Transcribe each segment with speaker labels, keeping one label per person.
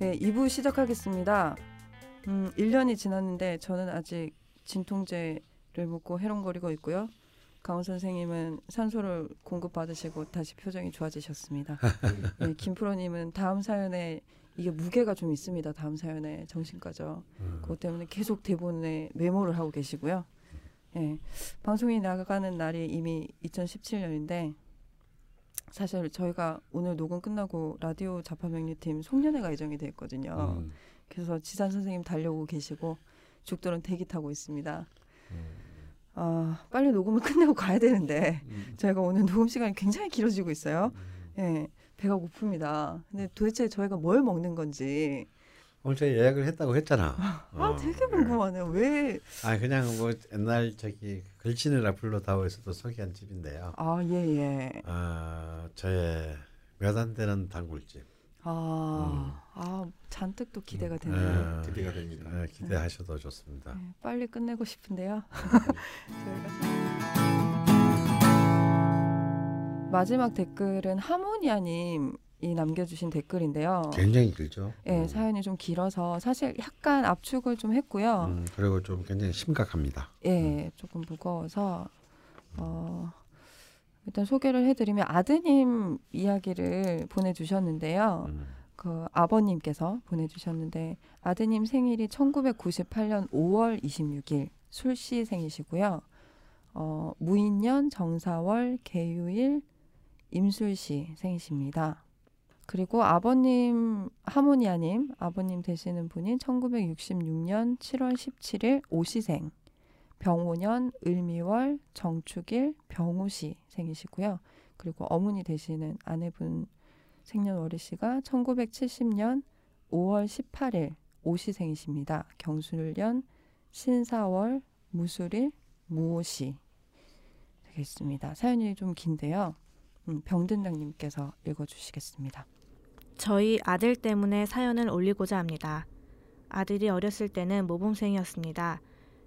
Speaker 1: 네, 2부 시작하겠습니다. 음, 1년이 지났는데 저는 아직 진통제를 먹고 해롱거리고 있고요. 강원 선생님은 산소를 공급받으시고 다시 표정이 좋아지셨습니다. 네, 김프로님은 다음 사연에 이게 무게가 좀 있습니다. 다음 사연에 정신과죠.
Speaker 2: 음.
Speaker 1: 그것 때문에 계속 대본에 메모를 하고 계시고요. 예, 방송이 나가는 날이 이미 2017년인데 사실 저희가 오늘 녹음 끝나고 라디오 자파명리팀 송년회가 예정이 돼 있거든요.
Speaker 2: 음.
Speaker 1: 그래서 지산 선생님 달려오고 계시고 죽도는 대기 타고 있습니다.
Speaker 2: 음.
Speaker 1: 아, 빨리 녹음을 끝내고 가야 되는데
Speaker 2: 음.
Speaker 1: 저희가 오늘 녹음 시간이 굉장히 길어지고 있어요. 예, 배가 고픕니다. 근데 도대체 저희가 뭘 먹는 건지
Speaker 2: 오늘 저희 예약을 했다고 했잖아.
Speaker 1: 아,
Speaker 2: 어.
Speaker 1: 되게 궁금하네요. 왜?
Speaker 2: 아 그냥 뭐 옛날 저기 글씨느라 불러다오에서도 소개한 집인데요.
Speaker 1: 아, 예, 예.
Speaker 2: 아 저의 몇 안 되는 단골집.
Speaker 1: 아, 아 잔뜩 또 기대가 되네요.
Speaker 2: 음.
Speaker 3: 기대가 됩니다.
Speaker 2: 네, 기대하셔도 좋습니다.
Speaker 1: 네, 빨리 끝내고 싶은데요. 저희가 마지막 댓글은 하모니아님 이 남겨주신 댓글인데요.
Speaker 2: 굉장히 길죠.
Speaker 1: 예,
Speaker 2: 음.
Speaker 1: 사연이 좀 길어서 사실 약간 압축을 좀 했고요.
Speaker 2: 음, 그리고 좀 굉장히 심각합니다.
Speaker 1: 예, 조금 무거워서 어, 일단 소개를 해드리면 아드님 이야기를 보내주셨는데요.
Speaker 2: 음.
Speaker 1: 그 아버님께서 보내주셨는데 아드님 생일이 1998년 5월 26일 술시 생이시고요. 어, 무인년 정사월 개유일 임술시 생이십니다. 그리고 아버님 하모니아님 아버님 되시는 분이 1966년 7월 17일 오시생 병오년 을미월 정축일 병우시 생이시고요. 그리고 어머니 되시는 아내분 생년월일 씨가 1970년 5월 18일 오시생이십니다. 경술년 신사월 무술일 무오시 되겠습니다. 사연이 좀 긴데요. 음, 병든장님께서 읽어주시겠습니다.
Speaker 4: 저희 아들 때문에 사연을 올리고자 합니다. 아들이 어렸을 때는 모범생이었습니다.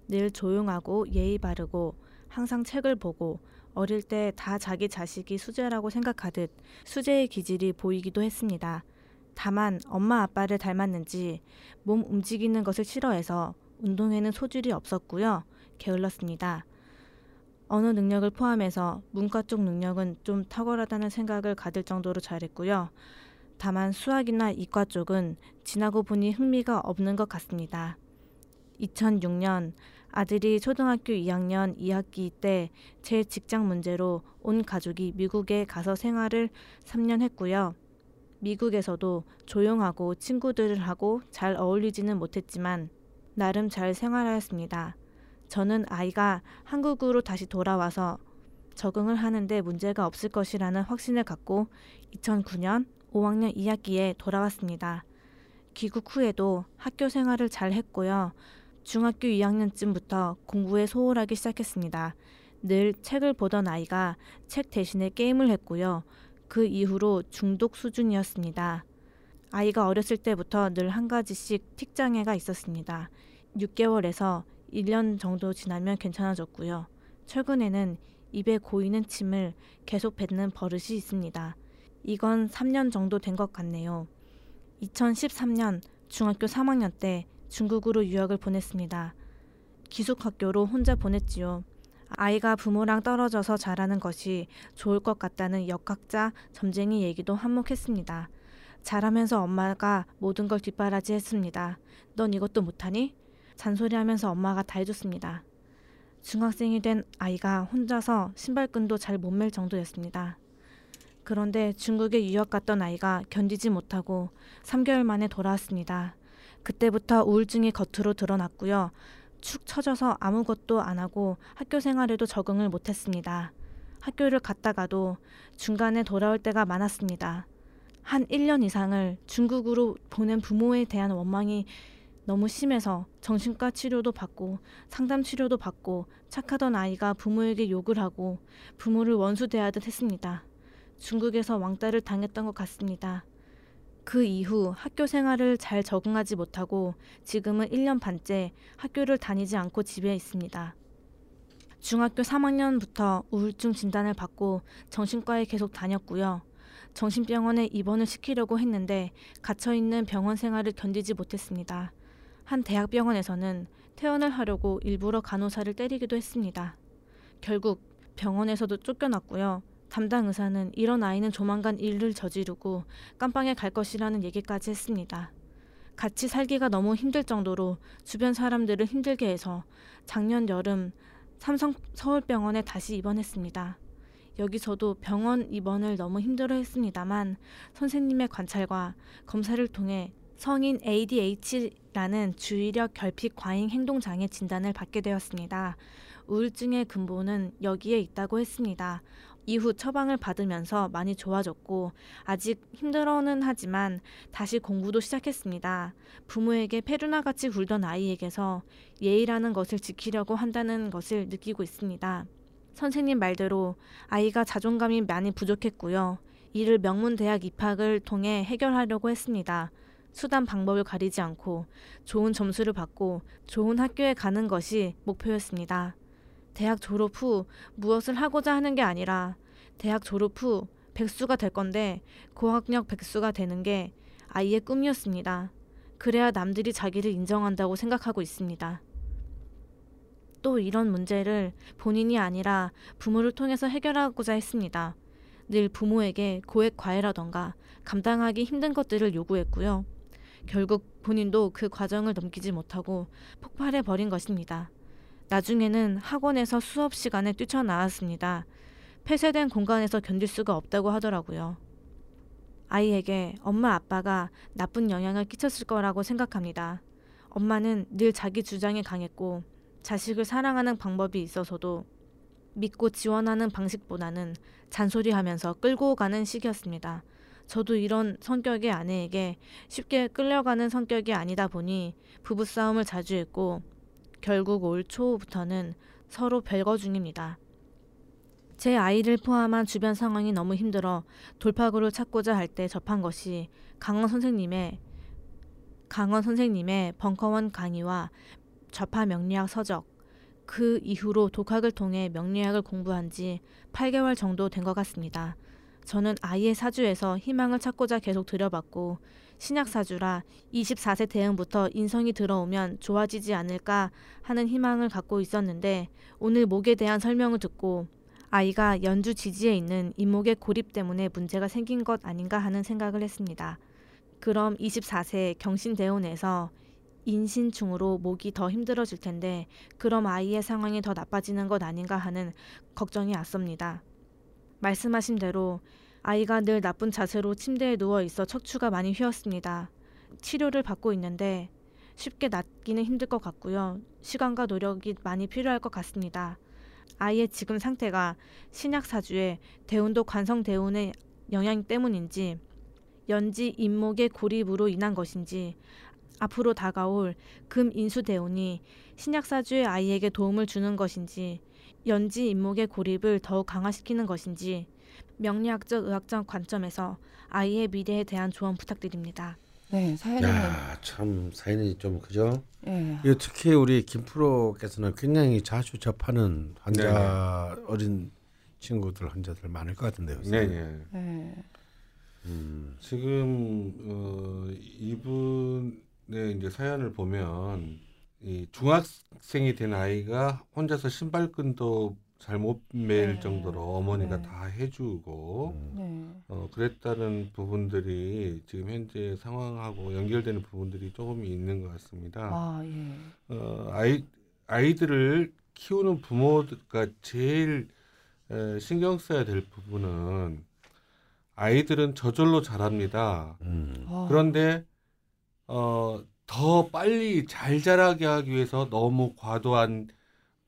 Speaker 4: 늘 조용하고 예의 바르고 항상 책을 보고 어릴 때 다 자기 자식이 수재라고 생각하듯 수재의 기질이 보이기도 했습니다. 다만 엄마 아빠를 닮았는지 몸 움직이는 것을 싫어해서 운동에는 소질이 없었고요. 게을렀습니다. 언어 능력을 포함해서 문과 쪽 능력은 좀 탁월하다는 생각을 가질 정도로 잘했고요. 다만 수학이나 이과 쪽은 지나고 보니 흥미가 없는 것 같습니다. 2006년 아들이 초등학교 2학년 2학기 때 제 직장 문제로 온 가족이 미국에 가서 생활을 3년 했고요. 미국에서도 조용하고 친구들을 하고 잘 어울리지는 못했지만 나름 잘 생활하였습니다. 저는 아이가 한국으로 다시 돌아와서 적응을 하는데 문제가 없을 것이라는 확신을 갖고 2009년 5학년 2학기에 돌아왔습니다. 귀국 후에도 학교 생활을 잘 했고요. 중학교 2학년쯤부터 공부에 소홀하기 시작했습니다. 늘 책을 보던 아이가 책 대신에 게임을 했고요. 그 이후로 중독 수준이었습니다. 아이가 어렸을 때부터 늘 한 가지씩 틱장애가 있었습니다. 6개월에서 1년 정도 지나면 괜찮아졌고요. 최근에는 입에 고이는 침을 계속 뱉는 버릇이 있습니다. 이건 3년 정도 된 것 같네요. 2013년 중학교 3학년 때 중국으로 유학을 보냈습니다. 기숙학교로 혼자 보냈지요. 아이가 부모랑 떨어져서 자라는 것이 좋을 것 같다는 역학자 점쟁이 얘기도 한몫했습니다. 자라면서 엄마가 모든 걸 뒷바라지 했습니다. 넌 이것도 못하니? 잔소리하면서 엄마가 다 해줬습니다. 중학생이 된 아이가 혼자서 신발끈도 잘못맬 정도였습니다. 그런데 중국에 유학 갔던 아이가 견디지 못하고 3개월 만에 돌아왔습니다. 그때부터 우울증이 겉으로 드러났고요. 축 처져서 아무것도 안 하고 학교 생활에도 적응을 못했습니다. 학교를 갔다가도 중간에 돌아올 때가 많았습니다. 한 1년 이상을 중국으로 보낸 부모에 대한 원망이 너무 심해서 정신과 치료도 받고 상담 치료도 받고 착하던 아이가 부모에게 욕을 하고 부모를 원수 대하듯 했습니다. 중국에서 왕따를 당했던 것 같습니다. 그 이후 학교 생활을 잘 적응하지 못하고 지금은 1년 반째 학교를 다니지 않고 집에 있습니다. 중학교 3학년부터 우울증 진단을 받고 정신과에 계속 다녔고요. 정신병원에 입원을 시키려고 했는데 갇혀 있는 병원 생활을 견디지 못했습니다. 한 대학병원에서는 퇴원을 하려고 일부러 간호사를 때리기도 했습니다. 결국 병원에서도 쫓겨났고요. 담당 의사는 이런 아이는 조만간 일을 저지르고 깜빵에 갈 것이라는 얘기까지 했습니다. 같이 살기가 너무 힘들 정도로 주변 사람들을 힘들게 해서 작년 여름 삼성 서울병원에 다시 입원했습니다. 여기서도 병원 입원을 너무 힘들어 했습니다만 선생님의 관찰과 검사를 통해 성인 ADH라는 주의력 결핍 과잉 행동 장애 진단을 받게 되었습니다. 우울증의 근본은 여기에 있다고 했습니다. 이후 처방을 받으면서 많이 좋아졌고 아직 힘들어는 하지만 다시 공부도 시작했습니다. 부모에게 페루나 같이 굴던 아이에게서 예의라는 것을 지키려고 한다는 것을 느끼고 있습니다. 선생님 말대로 아이가 자존감이 많이 부족했고요. 이를 명문대학 입학을 통해 해결하려고 했습니다. 수단 방법을 가리지 않고 좋은 점수를 받고 좋은 학교에 가는 것이 목표였습니다. 대학 졸업 후 무엇을 하고자 하는 게 아니라 대학 졸업 후 백수가 될 건데 고학력 백수가 되는 게 아이의 꿈이었습니다. 그래야 남들이 자기를 인정한다고 생각하고 있습니다. 또 이런 문제를 본인이 아니라 부모를 통해서 해결하고자 했습니다. 늘 부모에게 고액 과외라던가 감당하기 힘든 것들을 요구했고요. 결국 본인도 그 과정을 넘기지 못하고 폭발해 버린 것입니다. 나중에는 학원에서 수업 시간에 뛰쳐나왔습니다. 폐쇄된 공간에서 견딜 수가 없다고 하더라고요. 아이에게 엄마 아빠가 나쁜 영향을 끼쳤을 거라고 생각합니다. 엄마는 늘 자기 주장에 강했고 자식을 사랑하는 방법이 있어서도 믿고 지원하는 방식보다는 잔소리하면서 끌고 가는 식이었습니다. 저도 이런 성격의 아내에게 쉽게 끌려가는 성격이 아니다 보니 부부싸움을 자주 했고 결국 올 초부터는 서로 별거 중입니다. 제 아이를 포함한 주변 상황이 너무 힘들어 돌파구를 찾고자 할 때 접한 것이 강원 선생님의 강원 선생님의 벙커원 강의와 좌파 명리학 서적 그 이후로 독학을 통해 명리학을 공부한 지 8개월 정도 된 것 같습니다. 저는 아이의 사주에서 희망을 찾고자 계속 들여봤고 신약 사주라 24세 대응부터 인성이 들어오면 좋아지지 않을까 하는 희망을 갖고 있었는데 오늘 목에 대한 설명을 듣고 아이가 연주 지지에 있는 잇목의 고립 때문에 문제가 생긴 것 아닌가 하는 생각을 했습니다. 그럼 24세 경신대운에서 인신충으로 목이 더 힘들어질 텐데 그럼 아이의 상황이 더 나빠지는 것 아닌가 하는 걱정이 앞섭니다. 말씀하신 대로 아이가 늘 나쁜 자세로 침대에 누워 있어 척추가 많이 휘었습니다. 치료를 받고 있는데 쉽게 낫기는 힘들 것 같고요. 시간과 노력이 많이 필요할 것 같습니다. 아이의 지금 상태가 신약 사주의 대운도 관성 대운의 영향 때문인지 연지 인목의 고립으로 인한 것인지 앞으로 다가올 금 인수 대운이 신약 사주의 아이에게 도움을 주는 것인지 연지 인목의 고립을 더욱 강화시키는 것인지 명리학적 의학적 관점에서 아이의 미래에 대한 조언 부탁드립니다.
Speaker 1: 네, 사연은
Speaker 2: 야, 참 사연이 좀 그죠?
Speaker 1: 예.
Speaker 2: 이거 특히 우리 김프로께서는 굉장히 자주 접하는 환자 어린 친구들 환자들 많을 것 같은데요.
Speaker 3: 네, 네.
Speaker 1: 예.
Speaker 2: 음,
Speaker 3: 지금 어, 이분의 이제 사연을 보면 이 중학생이 된 아이가 혼자서 신발끈도 잘못맬
Speaker 1: 네.
Speaker 3: 정도로 어머니가
Speaker 1: 네.
Speaker 3: 다 해주고
Speaker 2: 음.
Speaker 1: 네.
Speaker 3: 어, 그랬다는 부분들이 지금 현재 상황하고 연결되는 부분들이 조금 있는 것 같습니다.
Speaker 1: 아, 예.
Speaker 3: 어, 아이 아이들을 키우는 부모가 제일 에, 신경 써야 될 부분은 아이들은 저절로 자랍니다.
Speaker 2: 음.
Speaker 1: 아,
Speaker 3: 그런데 어, 더 빨리 잘 자라게 하기 위해서 너무 과도한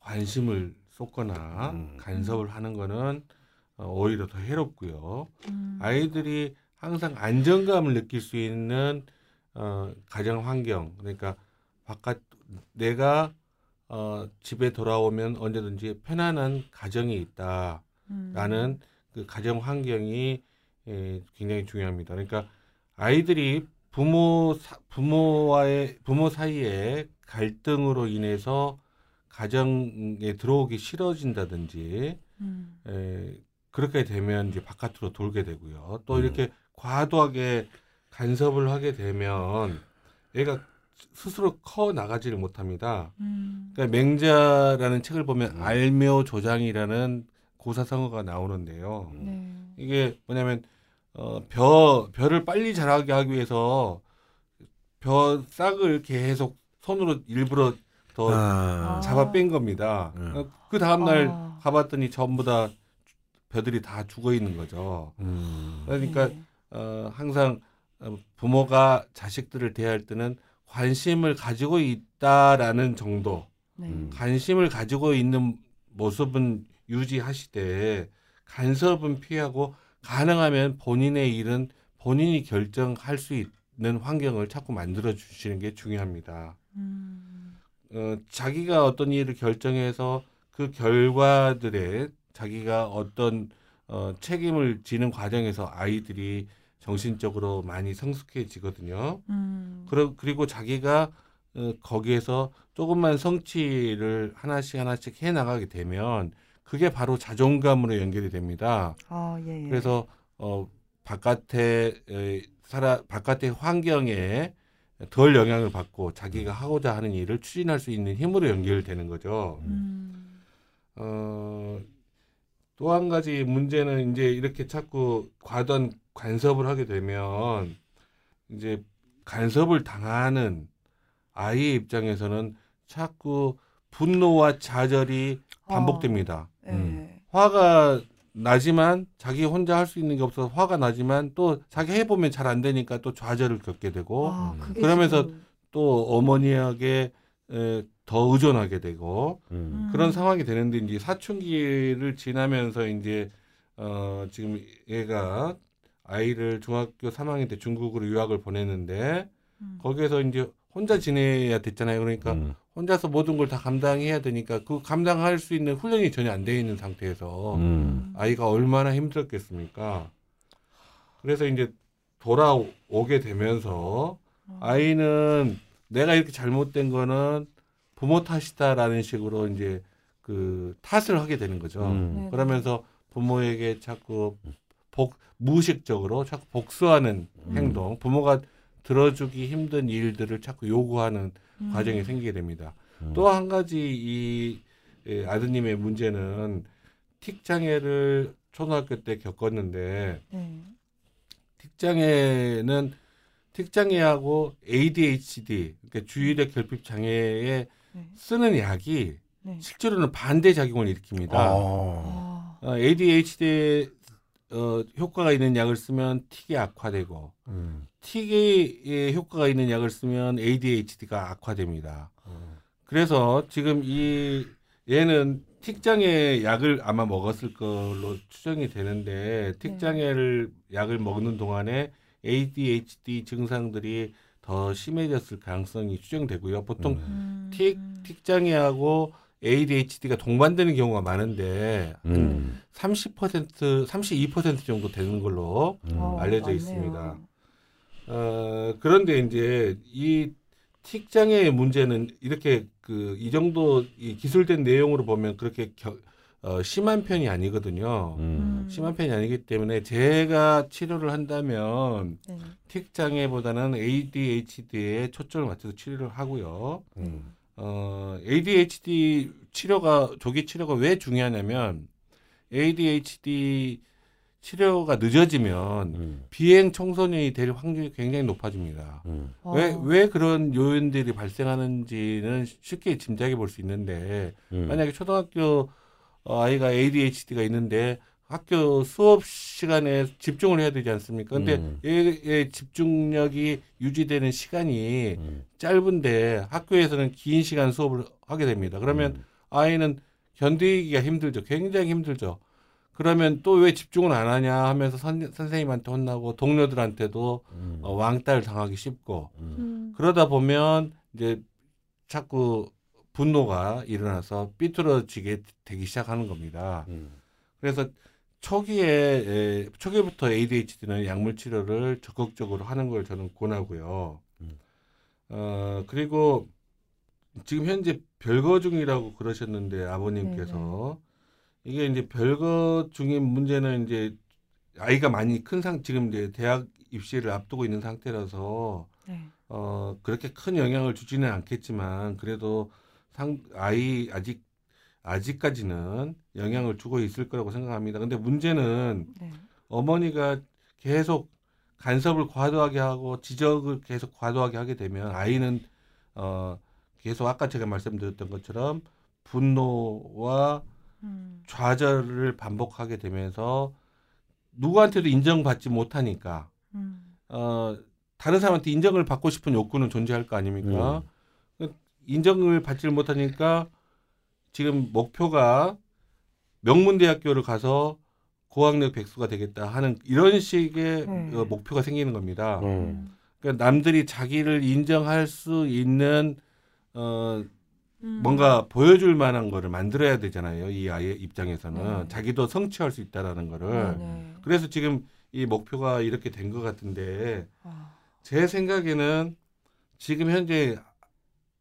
Speaker 3: 관심을 쏟거나
Speaker 2: 음.
Speaker 3: 간섭을 하는 거는 어, 오히려 더 해롭고요.
Speaker 1: 음.
Speaker 3: 아이들이 항상 안정감을 느낄 수 있는 어, 가정 환경 그러니까 바깥 내가 어, 집에 돌아오면 언제든지 편안한 가정이 있다라는
Speaker 1: 음.
Speaker 3: 그 가정 환경이 예, 굉장히 중요합니다. 그러니까 아이들이 부모 사, 부모와의 부모 사이에 갈등으로 인해서 가정에 들어오기 싫어진다든지
Speaker 1: 음.
Speaker 3: 에, 그렇게 되면 이제 바깥으로 돌게 되고요. 또
Speaker 2: 음.
Speaker 3: 이렇게 과도하게 간섭을 하게 되면 얘가 스스로 커 나가지를 못합니다.
Speaker 1: 음.
Speaker 3: 그러니까 맹자라는 책을 보면
Speaker 2: 음.
Speaker 3: 알묘 조장이라는 고사성어가 나오는데요.
Speaker 1: 네.
Speaker 3: 이게 뭐냐면 어, 벼 벼를 빨리 자라게 하기 위해서 벼 싹을 계속 손으로 일부러 더
Speaker 2: 아.
Speaker 3: 잡아 뺀 겁니다.
Speaker 2: 음.
Speaker 3: 그 다음 날
Speaker 1: 아.
Speaker 3: 가봤더니 전부 다 벼들이 다 죽어 있는 거죠.
Speaker 2: 음.
Speaker 3: 그러니까
Speaker 1: 네.
Speaker 3: 어, 항상 어, 부모가 자식들을 대할 때는 관심을 가지고 있다라는 정도,
Speaker 1: 네.
Speaker 2: 음.
Speaker 3: 관심을 가지고 있는 모습은 유지하시되 간섭은 피하고 가능하면 본인의 일은 본인이 결정할 수 있는 환경을 자꾸 만들어 주시는 게 중요합니다.
Speaker 1: 음.
Speaker 3: 어, 자기가 어떤 일을 결정해서 그 결과들에 자기가 어떤 어, 책임을 지는 과정에서 아이들이 정신적으로 많이 성숙해지거든요.
Speaker 1: 음.
Speaker 3: 그러, 그리고 자기가 어, 거기에서 조금만 성취를 하나씩 하나씩 해 나가게 되면 그게 바로 자존감으로 연결이 됩니다.
Speaker 1: 아, 예, 예.
Speaker 3: 그래서 어, 바깥에 에, 살아 바깥의 환경에 덜 영향을 받고 자기가 하고자 하는 일을 추진할 수 있는 힘으로 연결되는 거죠.
Speaker 1: 음.
Speaker 3: 어, 또 한 가지 문제는 이제 이렇게 자꾸 과도한 간섭을 하게 되면 이제 간섭을 당하는 아이의 입장에서는 자꾸 분노와 좌절이 반복됩니다.
Speaker 1: 예.
Speaker 2: 음.
Speaker 3: 화가 나지만 자기 혼자 할 수 있는 게 없어서 화가 나지만 또 자기 해보면 잘 안 되니까 또 좌절을 겪게 되고
Speaker 1: 아,
Speaker 2: 음.
Speaker 3: 그러면서
Speaker 1: 지금-
Speaker 3: 또 어머니에게 에, 더 의존하게 되고
Speaker 2: 음.
Speaker 3: 그런 상황이 되는데 이제 사춘기를 지나면서 이제 어 지금 얘가 아이를 중학교 3학년 때 중국으로 유학을 보냈는데
Speaker 1: 음.
Speaker 3: 거기에서 이제 혼자 지내야 됐잖아요. 그러니까
Speaker 2: 음.
Speaker 3: 혼자서 모든 걸 다 감당해야 되니까 그 감당할 수 있는 훈련이 전혀 안 되어 있는 상태에서
Speaker 2: 음.
Speaker 3: 아이가 얼마나 힘들었겠습니까? 그래서 이제 돌아오게 되면서
Speaker 1: 어.
Speaker 3: 아이는 내가 이렇게 잘못된 거는 부모 탓이다라는 식으로 이제 그 탓을 하게 되는 거죠.
Speaker 2: 음.
Speaker 1: 네,
Speaker 3: 그러면서 부모에게 자꾸 복 무의식적으로 자꾸 복수하는
Speaker 2: 음.
Speaker 3: 행동, 부모가 들어주기 힘든 일들을 자꾸 요구하는
Speaker 1: 음.
Speaker 3: 과정이 생기게 됩니다.
Speaker 2: 음.
Speaker 3: 또한 가지 이 예, 아드님의 문제는 틱 장애를 초등학교 때 겪었는데
Speaker 1: 네.
Speaker 3: 틱 장애는 틱 장애하고 ADHD 그러니까 주의력 결핍 장애에
Speaker 1: 네.
Speaker 3: 쓰는 약이
Speaker 1: 네.
Speaker 3: 실제로는 반대 작용을 일으킵니다.
Speaker 2: 아.
Speaker 1: 아.
Speaker 3: 어, ADHD 어, 효과가 있는 약을 쓰면 틱이 악화되고
Speaker 2: 음.
Speaker 3: 틱의 효과가 있는 약을 쓰면 ADHD가 악화됩니다.
Speaker 2: 음.
Speaker 3: 그래서 지금 이 얘는 틱장애 약을 아마 먹었을 걸로 추정이 되는데
Speaker 1: 네.
Speaker 3: 틱장애를 약을 먹는 동안에 ADHD 증상들이 더 심해졌을 가능성이 추정되고요. 보통
Speaker 2: 음.
Speaker 1: 음.
Speaker 3: 틱 틱장애하고 ADHD가 동반되는 경우가 많은데 한
Speaker 2: 음.
Speaker 3: 30% 32% 정도 되는 걸로
Speaker 2: 음.
Speaker 1: 어,
Speaker 3: 알려져
Speaker 1: 맞네요.
Speaker 3: 있습니다. 어, 그런데 이제 이 틱장애의 문제는 이렇게 그 이 정도 이 기술된 내용으로 보면 그렇게 겨, 어, 심한 편이 아니거든요.
Speaker 2: 음.
Speaker 3: 심한 편이 아니기 때문에 제가 치료를 한다면
Speaker 1: 네.
Speaker 3: 틱 장애보다는 ADHD에 초점을 맞춰서 치료를 하고요.
Speaker 2: 음.
Speaker 3: 어, ADHD 치료가 조기 치료가 왜 중요하냐면 ADHD 치료가 늦어지면
Speaker 2: 음.
Speaker 3: 비행 청소년이 될 확률이 굉장히 높아집니다.
Speaker 2: 음.
Speaker 3: 왜,
Speaker 1: 어.
Speaker 3: 왜 그런 요인들이 발생하는지는 쉽게 짐작해 볼 수 있는데,
Speaker 2: 음.
Speaker 3: 만약에 초등학교 어, 아이가 ADHD가 있는데 학교 수업 시간에 집중을 해야 되지 않습니까? 근데
Speaker 2: 음.
Speaker 3: 얘의 집중력이 유지되는 시간이
Speaker 2: 음.
Speaker 3: 짧은데 학교에서는 긴 시간 수업을 하게 됩니다. 그러면
Speaker 2: 음.
Speaker 3: 아이는 견디기가 힘들죠. 굉장히 힘들죠. 그러면 또 왜 집중을 안 하냐 하면서 선, 선생님한테 혼나고 동료들한테도
Speaker 2: 음.
Speaker 3: 어, 왕따를 당하기 쉽고
Speaker 2: 음.
Speaker 1: 음.
Speaker 3: 그러다 보면 이제 자꾸 분노가 일어나서 삐뚤어지게 되기 시작하는 겁니다.
Speaker 2: 음.
Speaker 3: 그래서 초기에 에, 초기부터 ADHD는 약물 치료를 적극적으로 하는 걸 저는 권하고요.
Speaker 2: 음.
Speaker 3: 어 그리고 지금 현재 별거 중이라고 그러셨는데
Speaker 1: 네,
Speaker 3: 아버님께서 이게 이제 별것 중에 문제는 이제 아이가 많이 큰 상 지금 이제 대학 입시를 앞두고 있는 상태라서
Speaker 1: 네.
Speaker 3: 어 그렇게 큰 영향을 주지는 않겠지만 그래도 상 아이 아직 아직까지는 영향을 주고 있을 거라고 생각합니다. 근데 문제는
Speaker 1: 네.
Speaker 3: 어머니가 계속 간섭을 과도하게 하고 지적을 계속 과도하게 하게 되면 아이는 어 계속 아까 제가 말씀드렸던 것처럼 분노와
Speaker 1: 음.
Speaker 3: 좌절을 반복하게 되면서 누구한테도 인정받지 못하니까
Speaker 1: 음.
Speaker 3: 어 다른 사람한테 인정을 받고 싶은 욕구는 존재할 거 아닙니까? 그 인정을 받지 못하니까 지금 목표가 명문대학교를 가서 고학력 백수가 되겠다 하는 이런 식의
Speaker 1: 네.
Speaker 3: 어, 목표가 생기는 겁니다.
Speaker 2: 음.
Speaker 3: 그러니까 남들이 자기를 인정할 수 있는 어
Speaker 1: 음.
Speaker 3: 뭔가 보여줄 만한 거를 만들어야 되잖아요. 이 아이의 입장에서는
Speaker 1: 네.
Speaker 3: 자기도 성취할 수 있다라는 거를.
Speaker 1: 네네.
Speaker 3: 그래서 지금 이 목표가 이렇게 된 것 같은데
Speaker 1: 아,
Speaker 3: 제 생각에는 지금 현재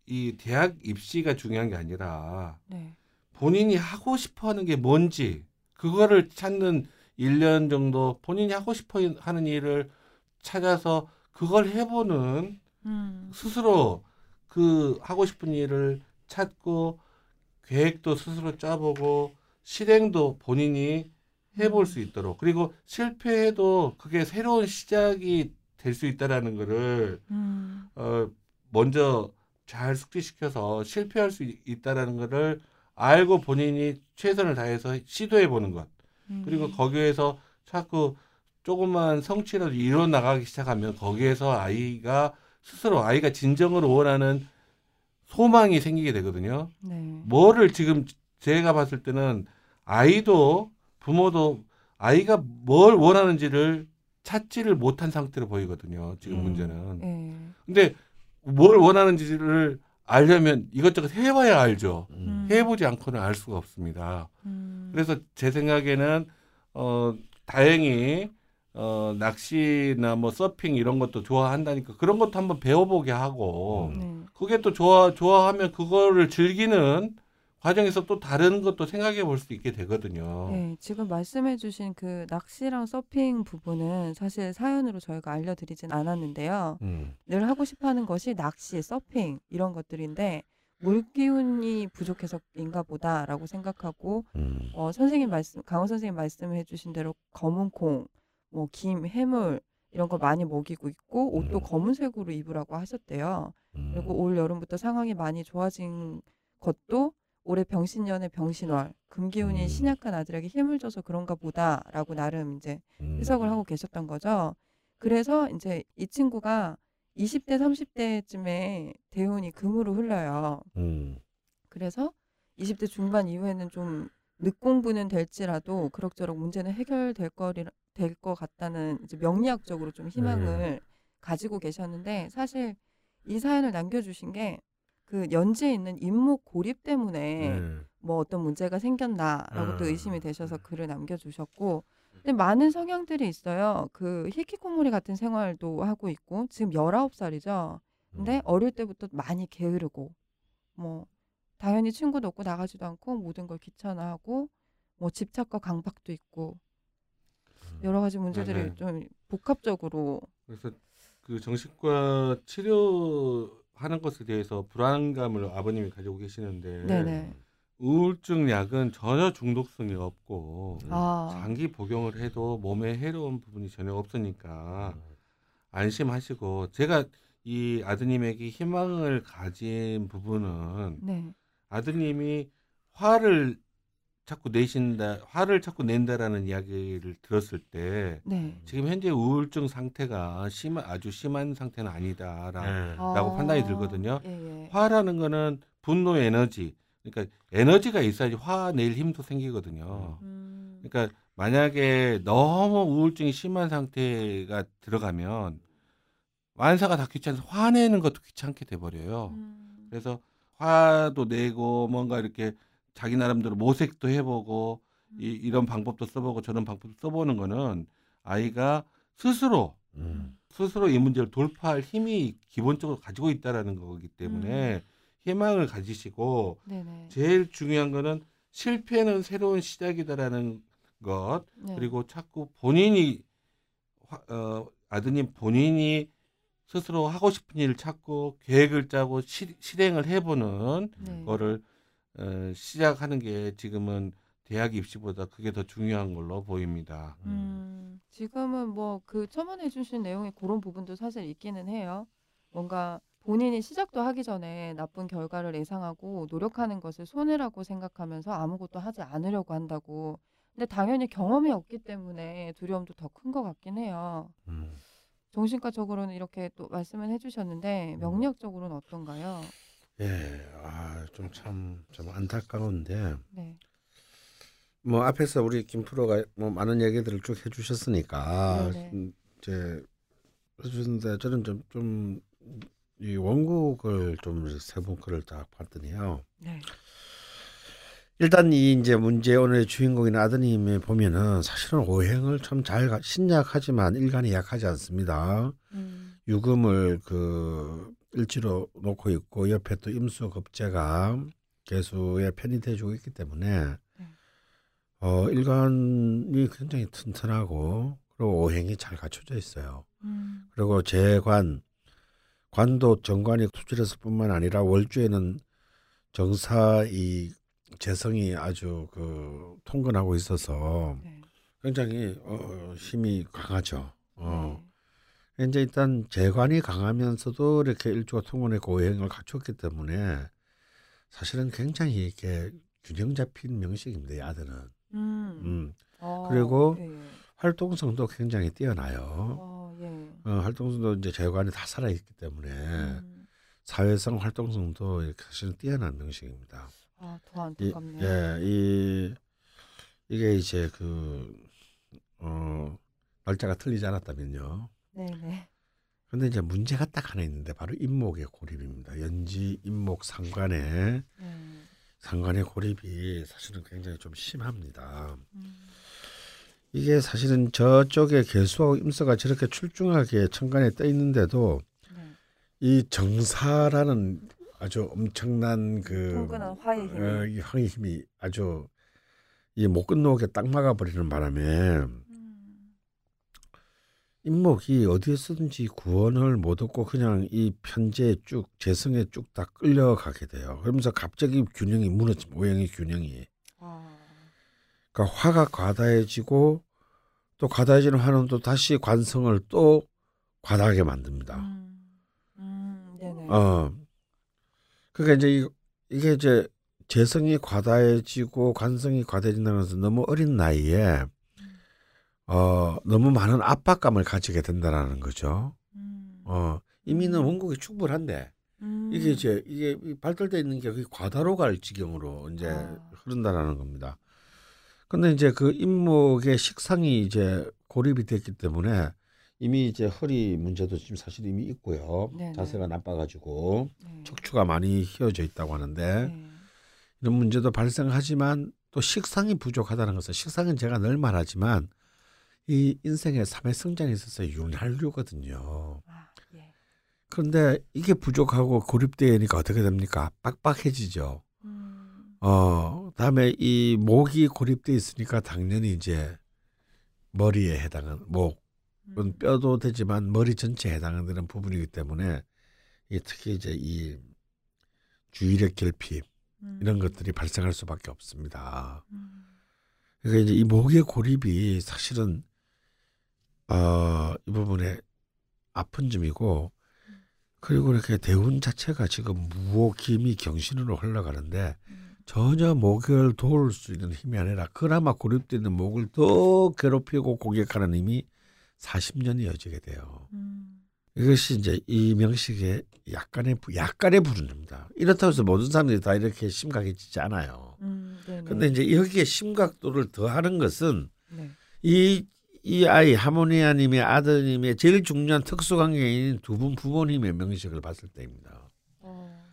Speaker 3: 이 대학 입시가 중요한 게 아니라
Speaker 1: 네.
Speaker 3: 본인이 하고 싶어 하는 게 뭔지 그거를 찾는 1년 정도 본인이 하고 싶어 하는 일을 찾아서 그걸 해보는
Speaker 1: 음.
Speaker 3: 스스로 그 하고 싶은 일을 찾고 계획도 스스로 짜보고 실행도 본인이 해볼 수 있도록 그리고 실패해도 그게 새로운 시작이 될 수 있다라는 거를
Speaker 1: 음.
Speaker 3: 어 먼저 잘 숙지시켜서 실패할 수 있- 있다라는 거를 알고 본인이 최선을 다해서 시도해 보는 것
Speaker 1: 음.
Speaker 3: 그리고 거기에서 자꾸 조금만 성취라도 이뤄 나가기 시작하면 거기에서 아이가 스스로 아이가 진정으로 원하는 소망이 생기게 되거든요.
Speaker 1: 네.
Speaker 3: 뭐를 지금 제가 봤을 때는 아이도 부모도 아이가 뭘 원하는지를 찾지를 못한 상태로 보이거든요. 지금
Speaker 1: 음.
Speaker 3: 문제는.
Speaker 1: 네.
Speaker 3: 근데 뭘 원하는지를 알려면 이것저것 해봐야 알죠.
Speaker 2: 음.
Speaker 3: 해보지 않고는 알 수가 없습니다.
Speaker 1: 음.
Speaker 3: 그래서 제 생각에는 어 다행히 어 낚시나 뭐 서핑 이런 것도 좋아한다니까 그런 것도 한번 배워보게 하고
Speaker 2: 음.
Speaker 1: 네.
Speaker 3: 그게 또 좋아 좋아하면 그거를 즐기는 과정에서 또 다른 것도 생각해 볼 수 있게 되거든요.
Speaker 1: 네, 지금 말씀해 주신 그 낚시랑 서핑 부분은 사실 사연으로 저희가 알려드리진 않았는데요.
Speaker 2: 음.
Speaker 1: 늘 하고 싶어 하는 것이 낚시, 서핑 이런 것들인데 물 기운이 부족해서인가 보다라고 생각하고
Speaker 2: 음.
Speaker 1: 어, 선생님 말씀, 강호 선생님 말씀해 주신 대로 검은 콩, 뭐 김, 해물 이런 걸 많이 먹이고 있고 옷도
Speaker 2: 음.
Speaker 1: 검은색으로 입으라고 하셨대요.
Speaker 2: 음.
Speaker 1: 그리고 올 여름부터 상황이 많이 좋아진 것도 올해 병신년의 병신월 금기운이
Speaker 2: 음.
Speaker 1: 신약한 아들에게 힘을 줘서 그런가 보다라고 나름 이제
Speaker 2: 음.
Speaker 1: 해석을 하고 계셨던 거죠. 그래서 이제 이 친구가 20대 30대쯤에 대운이 금으로 흘러요.
Speaker 2: 음.
Speaker 1: 그래서 20대 중반 이후에는 좀 늦공부는 될지라도 그럭저럭 문제는 해결될 거리 될 것 같다는 이제 명리학적으로 좀 희망을 가지고 계셨는데 사실 이 사연을 남겨주신 게 그 연지에 있는 인목 고립 때문에
Speaker 2: 네.
Speaker 1: 뭐 어떤 문제가 생겼나라고 또
Speaker 2: 아.
Speaker 1: 의심이 되셔서 글을 남겨주셨고 근데 많은 성향들이 있어요. 그 히키코모리 같은 생활도 하고 있고 지금 19살이죠. 근데
Speaker 2: 음.
Speaker 1: 어릴 때부터 많이 게으르고 뭐 당연히 친구도 없고 나가지도 않고 모든 걸 귀찮아하고 뭐 집착과 강박도 있고 여러 가지 문제들이
Speaker 3: 네네.
Speaker 1: 좀 복합적으로
Speaker 3: 그래서 그 정신과 치료 하는 것에 대해서 불안감을 아버님이 가지고 계시는데
Speaker 1: 네네
Speaker 3: 우울증 약은 전혀 중독성이 없고
Speaker 1: 아
Speaker 3: 장기 복용을 해도 몸에 해로운 부분이 전혀 없으니까
Speaker 2: 음.
Speaker 3: 안심하시고 제가 이 아드님에게 희망을 가진 부분은
Speaker 1: 네
Speaker 3: 아드님이 화를 자꾸 내신다, 화를 자꾸 낸다라는 이야기를 들었을 때
Speaker 1: 네.
Speaker 3: 지금 현재 우울증 상태가 심 아주 심한 상태는 아니다라고
Speaker 2: 네.
Speaker 1: 아,
Speaker 3: 판단이 들거든요.
Speaker 1: 예, 예.
Speaker 3: 화라는 거는 분노 에너지, 그러니까 에너지가 있어야지 화낼 힘도 생기거든요.
Speaker 1: 음,
Speaker 3: 그러니까 만약에 너무 우울증이 심한 상태가 들어가면 완사가 다 귀찮아서 화내는 것도 귀찮게 돼버려요.
Speaker 1: 음,
Speaker 3: 그래서 화도 내고 뭔가 이렇게 자기 나름대로 모색도 해보고 이, 이런 방법도 써보고 저런 방법도 써보는 거는 아이가 스스로
Speaker 2: 음.
Speaker 3: 스스로 이 문제를 돌파할 힘이 기본적으로 가지고 있다라는 거기 때문에 희망을 가지시고
Speaker 1: 네네.
Speaker 3: 제일 중요한 거는 실패는 새로운 시작이다라는 것
Speaker 1: 네.
Speaker 3: 그리고 자꾸 본인이 화- 어, 아드님 본인이 스스로 하고 싶은 일을 찾고 계획을 짜고 시, 실행을 해보는
Speaker 1: 네.
Speaker 3: 거를 어, 시작하는 게 지금은 대학 입시보다 그게 더 중요한 걸로 보입니다.
Speaker 1: 음, 지금은 뭐 그 첨언해 주신 내용의 그런 부분도 사실 있기는 해요. 뭔가 본인이 시작도 하기 전에 나쁜 결과를 예상하고 노력하는 것을 손해라고 생각하면서 아무것도 하지 않으려고 한다고. 근데 당연히 경험이 없기 때문에 두려움도 더 큰 것 같긴 해요.
Speaker 2: 음.
Speaker 1: 정신과적으로는 이렇게 또 말씀을 해주셨는데 명리학적으로는 어떤가요?
Speaker 2: 예, 아, 좀참좀 안타까운데
Speaker 1: 네,
Speaker 2: 뭐 앞에서 우리 김 프로가 뭐 많은 얘기들을 쭉 해주셨으니까
Speaker 1: 네네.
Speaker 2: 음, 이제 해주셨는데 저는 좀 좀 이 원국을 좀 세분 글을 딱 봤더니요.
Speaker 1: 네,
Speaker 2: 일단 이 이제 문제 오늘의 주인공인 아드님이 보면은 사실은 오행을 참 잘 신약하지만 일간이 약하지 않습니다.
Speaker 1: 음,
Speaker 2: 유금을 그 일지로 놓고 있고 옆에 또 임수 겁재가 개수에 편입돼주고 있기 때문에
Speaker 1: 네.
Speaker 2: 어 일간이 굉장히 튼튼하고 그리고 오행이 잘 갖춰져 있어요.
Speaker 1: 음,
Speaker 2: 그리고 재관 관도 정관이 투질에서뿐만 아니라 월주에는 정사 이 재성이 아주 그 통근하고 있어서
Speaker 1: 네,
Speaker 2: 굉장히 어, 힘이 강하죠. 어.
Speaker 1: 네.
Speaker 2: 이제 일단 재관이 강하면서도 이렇게 일주가 통원의 고행을 갖췄기 때문에 사실은 굉장히 이렇게 균형 잡힌 명식입니다. 이 아들은.
Speaker 1: 음,
Speaker 2: 음.
Speaker 1: 어,
Speaker 2: 그리고
Speaker 1: 예, 예.
Speaker 2: 활동성도 굉장히 뛰어나요.
Speaker 1: 어, 예.
Speaker 2: 어, 활동성도 이제 재관이 다 살아있기 때문에
Speaker 1: 음.
Speaker 2: 사회성 활동성도 사실은 뛰어난 명식입니다.
Speaker 1: 아, 더
Speaker 2: 이,
Speaker 1: 안타깝네요.
Speaker 2: 예, 이 이게 이제 그 어, 날짜가 틀리지 않았다면요.
Speaker 1: 네네.
Speaker 2: 근데 이제 문제가 딱 하나 있는데 바로 임목의 고립입니다. 연지 임목 상관의
Speaker 1: 네.
Speaker 2: 상관의 고립이 사실은 굉장히 좀 심합니다.
Speaker 1: 음,
Speaker 2: 이게 사실은 저쪽에 개수하고 임서가 저렇게 출중하게 천간에 떠 있는데도
Speaker 1: 네.
Speaker 2: 이 정사라는 아주 엄청난 그
Speaker 1: 화의 힘이.
Speaker 2: 어, 이 황의 힘이 아주 이 못 끝나게 딱 막아버리는 바람에
Speaker 1: 음,
Speaker 2: 임목이 어디에서든지 구원을 못 얻고 그냥 이 편제에 쭉 재성에 쭉 다 끌려가게 돼요. 그러면서 갑자기 균형이 무너지 모양의 균형이.
Speaker 1: 아,
Speaker 2: 그러니까 화가 과다해지고 또 과다해지는 화는 또 다시 관성을 또 과다하게 만듭니다.
Speaker 1: 음, 음, 네네.
Speaker 2: 어. 그러니까 이제 이, 이게 이제 재성이 과다해지고 관성이 과다해진다는 것은 너무 어린 나이에 어 너무 많은 압박감을 가지게 된다라는 거죠.
Speaker 1: 음,
Speaker 2: 어 이미는
Speaker 1: 음.
Speaker 2: 원국이 충분한데
Speaker 1: 음,
Speaker 2: 이게 이제 이게 이 발달돼 있는 게 거의 과다로 갈 지경으로 이제
Speaker 1: 아.
Speaker 2: 흐른다라는 겁니다. 근데 이제 그 임목의 식상이 이제 고립이 됐기 때문에 이미 이제 허리 문제도 지금 사실 이미 있고요.
Speaker 1: 네네.
Speaker 2: 자세가 나빠가지고
Speaker 1: 네.
Speaker 2: 척추가 많이 휘어져 있다고 하는데
Speaker 1: 네.
Speaker 2: 이런 문제도 발생하지만 또 식상이 부족하다는 것은 식상은 제가 늘 말하지만 이 인생의 삶의 성장에 있어서 윤활유거든요.
Speaker 1: 아, 예.
Speaker 2: 그런데 이게 부족하고 고립되니까 어떻게 됩니까? 빡빡해지죠.
Speaker 1: 음,
Speaker 2: 어, 다음에 이 목이 고립돼 있으니까 당연히 이제 머리에 해당하는 목은
Speaker 1: 음,
Speaker 2: 뼈도 되지만 머리 전체에 해당하는 부분이기 때문에 이 특히 이제 이 주의력 결핍
Speaker 1: 음,
Speaker 2: 이런 것들이 발생할 수밖에 없습니다.
Speaker 1: 음,
Speaker 2: 그러니까 이제 이 목의 고립이 사실은 어, 이 부분에 아픈 점이고 그리고 이렇게 대운 자체가 지금 무호김이 경신으로 흘러가는데
Speaker 1: 음,
Speaker 2: 전혀 목을 도울 수 있는 힘이 아니라 그나마 고립되어 있는 목을 더 괴롭히고 공격하는 힘이 40년이 이어지게 돼요.
Speaker 1: 음,
Speaker 2: 이것이 이제 이 명식의 약간의 부- 약간의 불운입니다. 이렇다고 해서 모든 사람들이 다 이렇게 심각해지지 않아요.
Speaker 1: 음, 네네.
Speaker 2: 근데 이제 여기에 심각도를 더하는 것은
Speaker 1: 네.
Speaker 2: 이, 이 아이 하모니아님의 아드님의 제일 중요한 특수관계인 두 분 부모님의 명식을 봤을 때입니다.
Speaker 1: 어,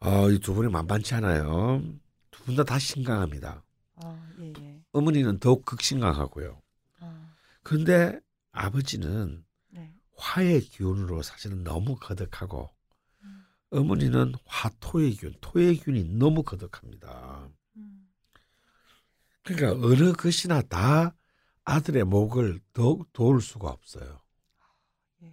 Speaker 2: 어, 이 두 분이 만만치 않아요. 두 분 다다 심각합니다.
Speaker 1: 아, 예, 예.
Speaker 2: 어머니는 더욱 극심각하고요.
Speaker 1: 아,
Speaker 2: 그런데 아버지는
Speaker 1: 네.
Speaker 2: 화의 기운으로 사실은 너무 거덕하고
Speaker 1: 음.
Speaker 2: 어머니는 화토의 기운, 토의 기운이 너무 거덕합니다.
Speaker 1: 음,
Speaker 2: 그러니까 어느 것이나 다 아들의 목을 더욱 도울 수가 없어요.
Speaker 1: 예.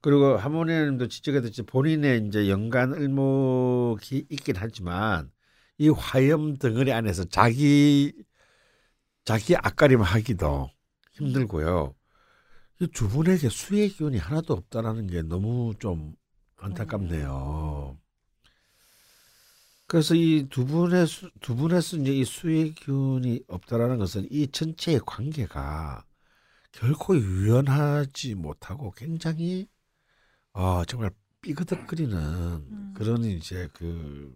Speaker 2: 그리고 하모니님도 지적했듯이 본인의 이제 연간 을목이 있긴 하지만 이 화염 덩어리 안에서 자기 자기 앞가림 하기도 힘들고요. 이두 분에게 수의 기운이 하나도 없다라는 게 너무 좀 안타깝네요. 그래서 이 두 분의 수, 두 분에서 이제 이 수의 기운이 없다라는 것은 이 전체의 관계가 결코 유연하지 못하고 굉장히 어, 정말 삐그덕거리는 그런 이제 그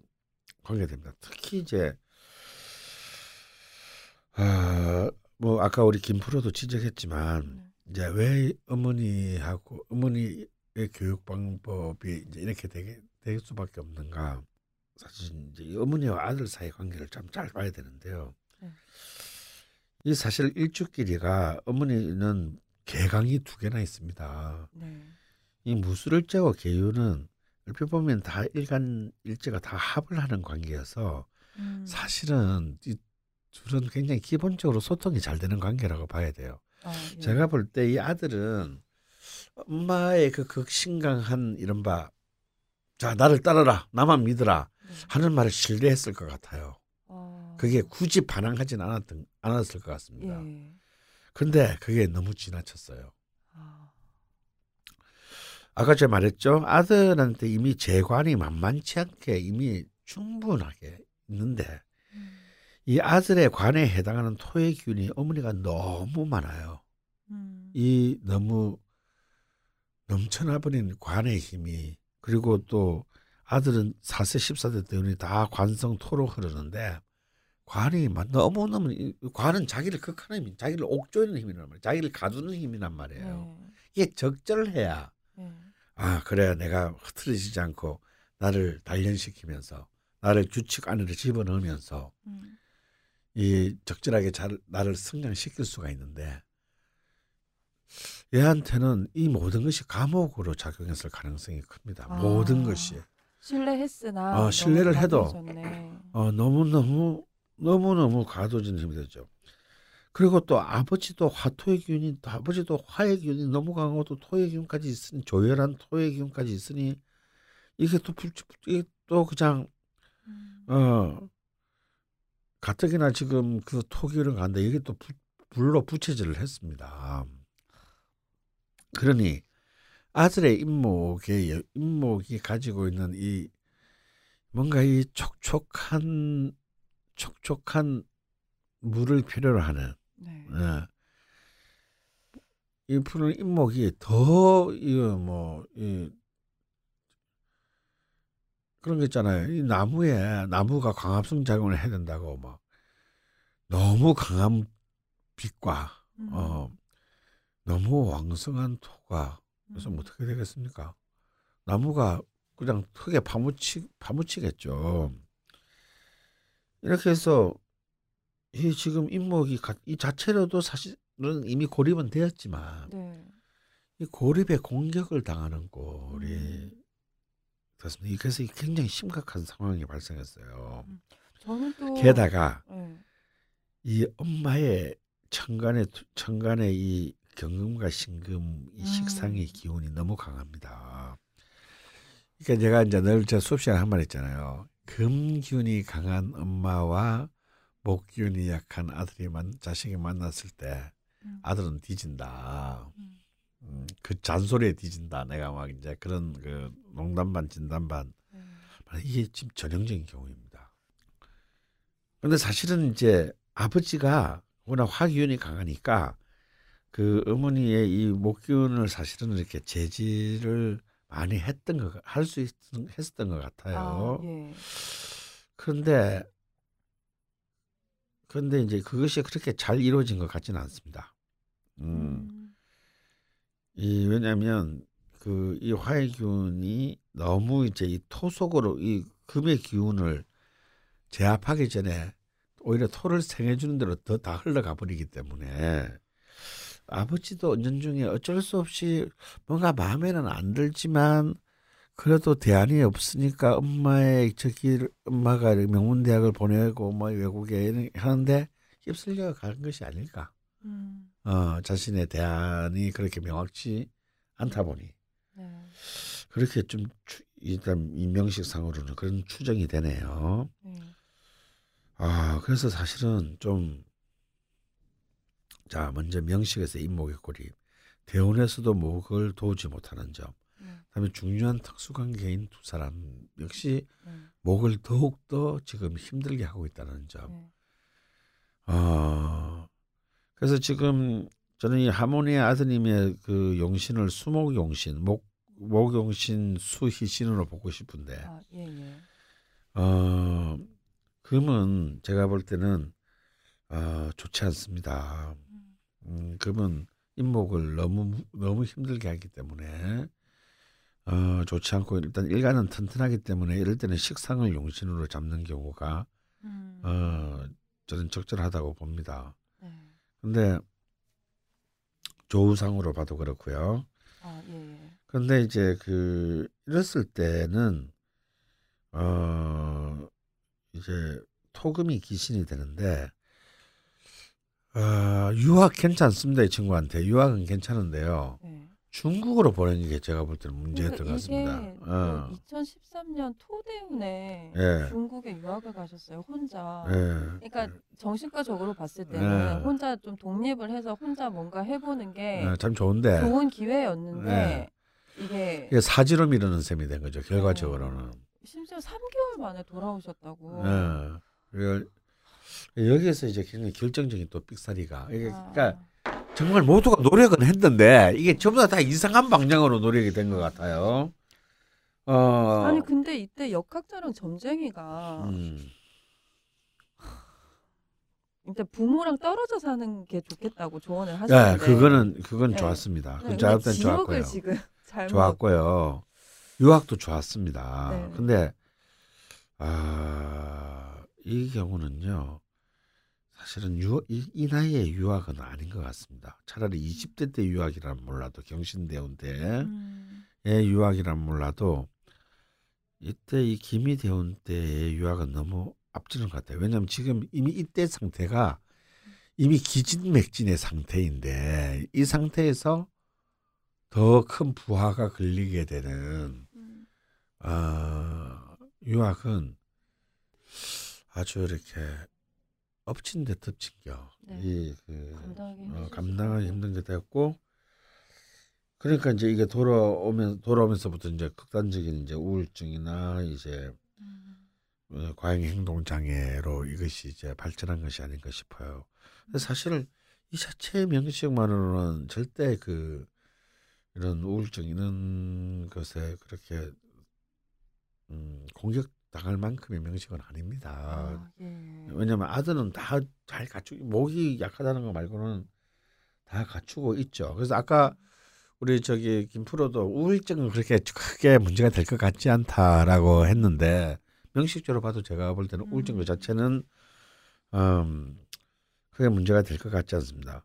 Speaker 2: 관계됩니다. 특히 이제 아, 뭐 아까 우리 김프로도 지적했지만 이제 왜 어머니하고 어머니의 교육 방법이 이제 이렇게 되게 될 수밖에 없는가? 사실 이제 이 어머니와 아들 사이 관계를 참 잘 봐야 되는데요.
Speaker 1: 네.
Speaker 2: 이 사실 일주끼리가 어머니는 개강이 두 개나 있습니다.
Speaker 1: 네.
Speaker 2: 이 무술일제와 계유는 얼핏 보면 다 일간 일제가 다 합을 하는 관계여서
Speaker 1: 음.
Speaker 2: 사실은 이 둘은 굉장히 기본적으로 소통이 잘 되는 관계라고 봐야 돼요.
Speaker 1: 아, 예.
Speaker 2: 제가 볼 때 이 아들은 엄마의 그 극신강한 이른바 자 나를 따르라 나만 믿으라
Speaker 1: 네.
Speaker 2: 하는 말을 신뢰했을 것 같아요.
Speaker 1: 어.
Speaker 2: 그게 굳이 반항하진 않았던 않았을 것 같습니다.
Speaker 1: 예.
Speaker 2: 근데 그게 너무 지나쳤어요.
Speaker 1: 아,
Speaker 2: 아까 제가 말했죠. 아들한테 이미 재관이 만만치 않게 이미 충분하게 있는데
Speaker 1: 음.
Speaker 2: 이 아들의 관에 해당하는 토의 기운이 어머니가 너무 많아요.
Speaker 1: 음.
Speaker 2: 이 너무 넘쳐나버린 관의 힘이 그리고 또 아들은 4세 14세 때문에 다 관성 토로 흐르는데 관이 막 너무너무 이- 관은 자기를 극하는 힘, 자기를 옥조이는 힘이란 말이에요. 자기를 가두는 힘이란 말이에요.
Speaker 1: 네.
Speaker 2: 이게 적절해야
Speaker 1: 네.
Speaker 2: 아 그래 내가 흐트러지지 않고 나를 단련시키면서 나를 규칙 안으로 집어넣으면서
Speaker 1: 음.
Speaker 2: 이 적절하게 잘 나를 성장시킬 수가 있는데 얘한테는 이 모든 것이 감옥으로 작용했을 가능성이 큽니다.
Speaker 1: 아.
Speaker 2: 모든 것이
Speaker 1: 신뢰했으나
Speaker 2: 어,
Speaker 1: 너무
Speaker 2: 신뢰를 해도. 어, 너무 너무 너무 너무 가둬진 힘이 되죠. 그리고 또 아버지도 화토의 기운이 또 아버지도 화의 기운이 너무 강하고 또 토의 기운까지 있으니 조열한 토의 기운까지 있으니 이게 또 불, 이게 또 그냥
Speaker 1: 음.
Speaker 2: 어 가뜩이나 지금 그 토기를 간데 이게 또 부, 불로 부채질을 했습니다. 그러니 아들의 임목의 임목이 가지고 있는 이 뭔가 이 촉촉한 촉촉한 물을 필요로 하는
Speaker 1: 네.
Speaker 2: 예. 이 푸른 임목이 더 이거 뭐 이 그런 거 있잖아요. 이 나무에 나무가 광합성 작용을 해야 된다고 막 너무 강한 빛과
Speaker 1: 음.
Speaker 2: 어 너무 왕성한 토가 그래서
Speaker 1: 음.
Speaker 2: 뭐 어떻게 되겠습니까? 나무가 그냥 흙에 파묻히 파묻히겠죠. 이렇게 해서 이 지금 임목이 가- 이 자체로도 사실은 이미 고립은 되었지만
Speaker 1: 네.
Speaker 2: 이 고립의 공격을 당하는 꼴이
Speaker 1: 음.
Speaker 2: 됐습니다. 그래서 굉장히 심각한 상황이 발생했어요.
Speaker 1: 저는 또
Speaker 2: 게다가
Speaker 1: 네.
Speaker 2: 이 엄마의 천간의 투- 천간의 이 경금과 신금 이
Speaker 1: 음.
Speaker 2: 식상의 기운이 너무 강합니다. 그러니까 제가 이제 늘 제 수업 시간에 한 말 했잖아요. 금 기운이 강한 엄마와 목 기운이 약한 아들이 만 자식이 만났을 때
Speaker 1: 음.
Speaker 2: 아들은 뒤진다.
Speaker 1: 음.
Speaker 2: 음, 그 잔소리에 뒤진다. 내가 막 이제 그런 그 농담 반 진담 반
Speaker 1: 네.
Speaker 2: 이게 지금 전형적인 경우입니다. 근데 사실은 이제 아버지가 워낙 화기운이 강하니까 그 어머니의 이 목기운을 사실은 이렇게 제지를 많이 했던 거, 할수 했었던 것 같아요.
Speaker 1: 아, 예.
Speaker 2: 그런데, 그런데 이제 그것이 그렇게 잘 이루어진 것 같지는 않습니다. 음,
Speaker 1: 음.
Speaker 2: 이 왜냐하면 그 이 화의 기운이 너무 이제 이 토 속으로 이 금의 기운을 제압하기 전에 오히려 토를 생해주는 대로 더 다 흘러가 버리기 때문에 아버지도 은연중에 어쩔 수 없이 뭔가 마음에는 안 들지만 그래도 대안이 없으니까 엄마의 저기 엄마가 명문 대학을 보내고 뭐 외국에 하는데 휩쓸려 가는 것이 아닐까.
Speaker 1: 음.
Speaker 2: 어, 자신의 대안이 그렇게 명확치 않다 보니
Speaker 1: 네.
Speaker 2: 그렇게 좀 추, 일단 이명식 상으로는 그런 추정이 되네요.
Speaker 1: 네.
Speaker 2: 아 그래서 사실은 좀 자 먼저 명식에서 임목의 고립 대원에서도 목을 도우지 못하는 점
Speaker 1: 네.
Speaker 2: 그다음에 중요한 특수관계인 두 사람 역시
Speaker 1: 네.
Speaker 2: 목을 더욱 더 지금 힘들게 하고 있다는 점.
Speaker 1: 네.
Speaker 2: 어, 그래서 지금 저는 이 하모니의 아드님의 그 용신을 수목 용신, 목, 목 용신 수희신으로 보고 싶은데,
Speaker 1: 아, 예, 예.
Speaker 2: 어, 금은 제가 볼 때는 어, 좋지 않습니다.
Speaker 1: 음.
Speaker 2: 음, 금은 임목을 너무 너무 힘들게 하기 때문에 어, 좋지 않고 일단 일간은 튼튼하기 때문에 이럴 때는 식상을 용신으로 잡는 경우가
Speaker 1: 음.
Speaker 2: 어, 저는 적절하다고 봅니다.
Speaker 1: 네.
Speaker 2: 근데 조우상으로 봐도 그렇고요.
Speaker 1: 아, 예, 예.
Speaker 2: 그런데 이제 그 이랬을 때는 어 이제 토금이 기신이 되는데 어, 유학 괜찮습니다 이 친구한테 유학은 괜찮은데요.
Speaker 1: 네.
Speaker 2: 중국으로 보내는 게 제가 볼 때는 문제였던 것 같습니다. 어.
Speaker 1: 2013년 토대운에
Speaker 2: 예.
Speaker 1: 중국에 유학을 가셨어요 혼자.
Speaker 2: 예.
Speaker 1: 그러니까 정신과적으로 봤을 때는
Speaker 2: 예.
Speaker 1: 혼자 좀 독립을 해서 혼자 뭔가 해보는 게
Speaker 2: 어, 참 좋은데
Speaker 1: 좋은 기회였는데
Speaker 2: 예.
Speaker 1: 이게
Speaker 2: 이게 사지로 미루는 셈이 된 거죠 결과적으로는.
Speaker 1: 심지어 3개월 만에 돌아오셨다고.
Speaker 2: 예. 여기에서 이제 굉장히 결정적인 또 삑사리가 이게
Speaker 1: 아,
Speaker 2: 그러니까 정말 모두가 노력은 했는데 이게 전부 다, 다 이상한 방향으로 노력이 된 것 같아요. 어,
Speaker 1: 아니 근데 이때 역학자랑 점쟁이가
Speaker 2: 음,
Speaker 1: 이때 부모랑 떨어져 사는 게 좋겠다고 조언을
Speaker 2: 네,
Speaker 1: 하시는데
Speaker 2: 그거는 그건
Speaker 1: 네.
Speaker 2: 좋았습니다.
Speaker 1: 네,
Speaker 2: 그 때는 좋았고요.
Speaker 1: 지금 잘못
Speaker 2: 좋았고요. 유학도 좋았습니다.
Speaker 1: 네.
Speaker 2: 근데 아, 이 경우는요. 사실은 유, 이, 이 나이에 유학은 아닌 것 같습니다. 차라리 20대 때 유학이라면 몰라도 경신대원 때의
Speaker 1: 음,
Speaker 2: 유학이라면 몰라도 이때 이 김희대원 때의 유학은 너무 앞지는 것 같아요. 왜냐하면 지금 이미 이때 상태가 이미 기진맥진의 상태인데 이 상태에서 더 큰 부하가 걸리게 되는
Speaker 1: 음,
Speaker 2: 어, 유학은 아주 이렇게 엎친 데 덮친겨
Speaker 1: 네.
Speaker 2: 이그 어, 감당하기
Speaker 1: 것
Speaker 2: 힘든 게 됐고 그러니까 이제 이게 돌아오면 돌아오면서부터 이제 극단적인 이제 우울증이나 이제
Speaker 1: 음,
Speaker 2: 어, 과잉 행동 장애로 이것이 이제 발전한 것이 아닌가 싶어요. 근데 사실 이 자체의 명식만으로는 절대 그 이런 우울증 이런 것에 그렇게 음, 공격 당할 만큼의 명식은 아닙니다.
Speaker 1: 아, 예.
Speaker 2: 왜냐하면 아들은 다 잘 갖추고 목이 약하다는 거 말고는 다 갖추고 있죠. 그래서 아까 우리 저기 김프로도 우울증은 그렇게 크게 문제가 될 것 같지 않다라고 했는데 명식적으로 봐도 제가 볼 때는 우울증 그
Speaker 1: 음.
Speaker 2: 자체는 음, 크게 문제가 될 것 같지 않습니다.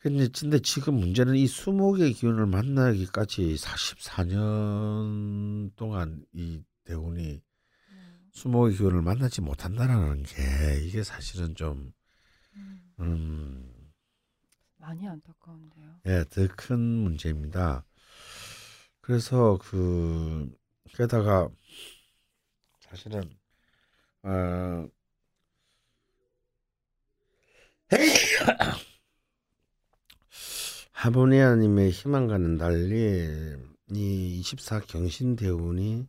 Speaker 2: 근데, 근데 지금 문제는 이 수목의 기운을 만나기까지 44년 동안 이 대운이
Speaker 1: 음,
Speaker 2: 수목의 기운을 만나지 못한다라는 게 이게 사실은 좀
Speaker 1: 음,
Speaker 2: 음,
Speaker 1: 많이 안타까운데요.
Speaker 2: 예, 더 큰 문제입니다. 그래서 그 게다가 사실은 어 하모니아님의 희망과는 달리 이24 경신 대운이
Speaker 1: 음,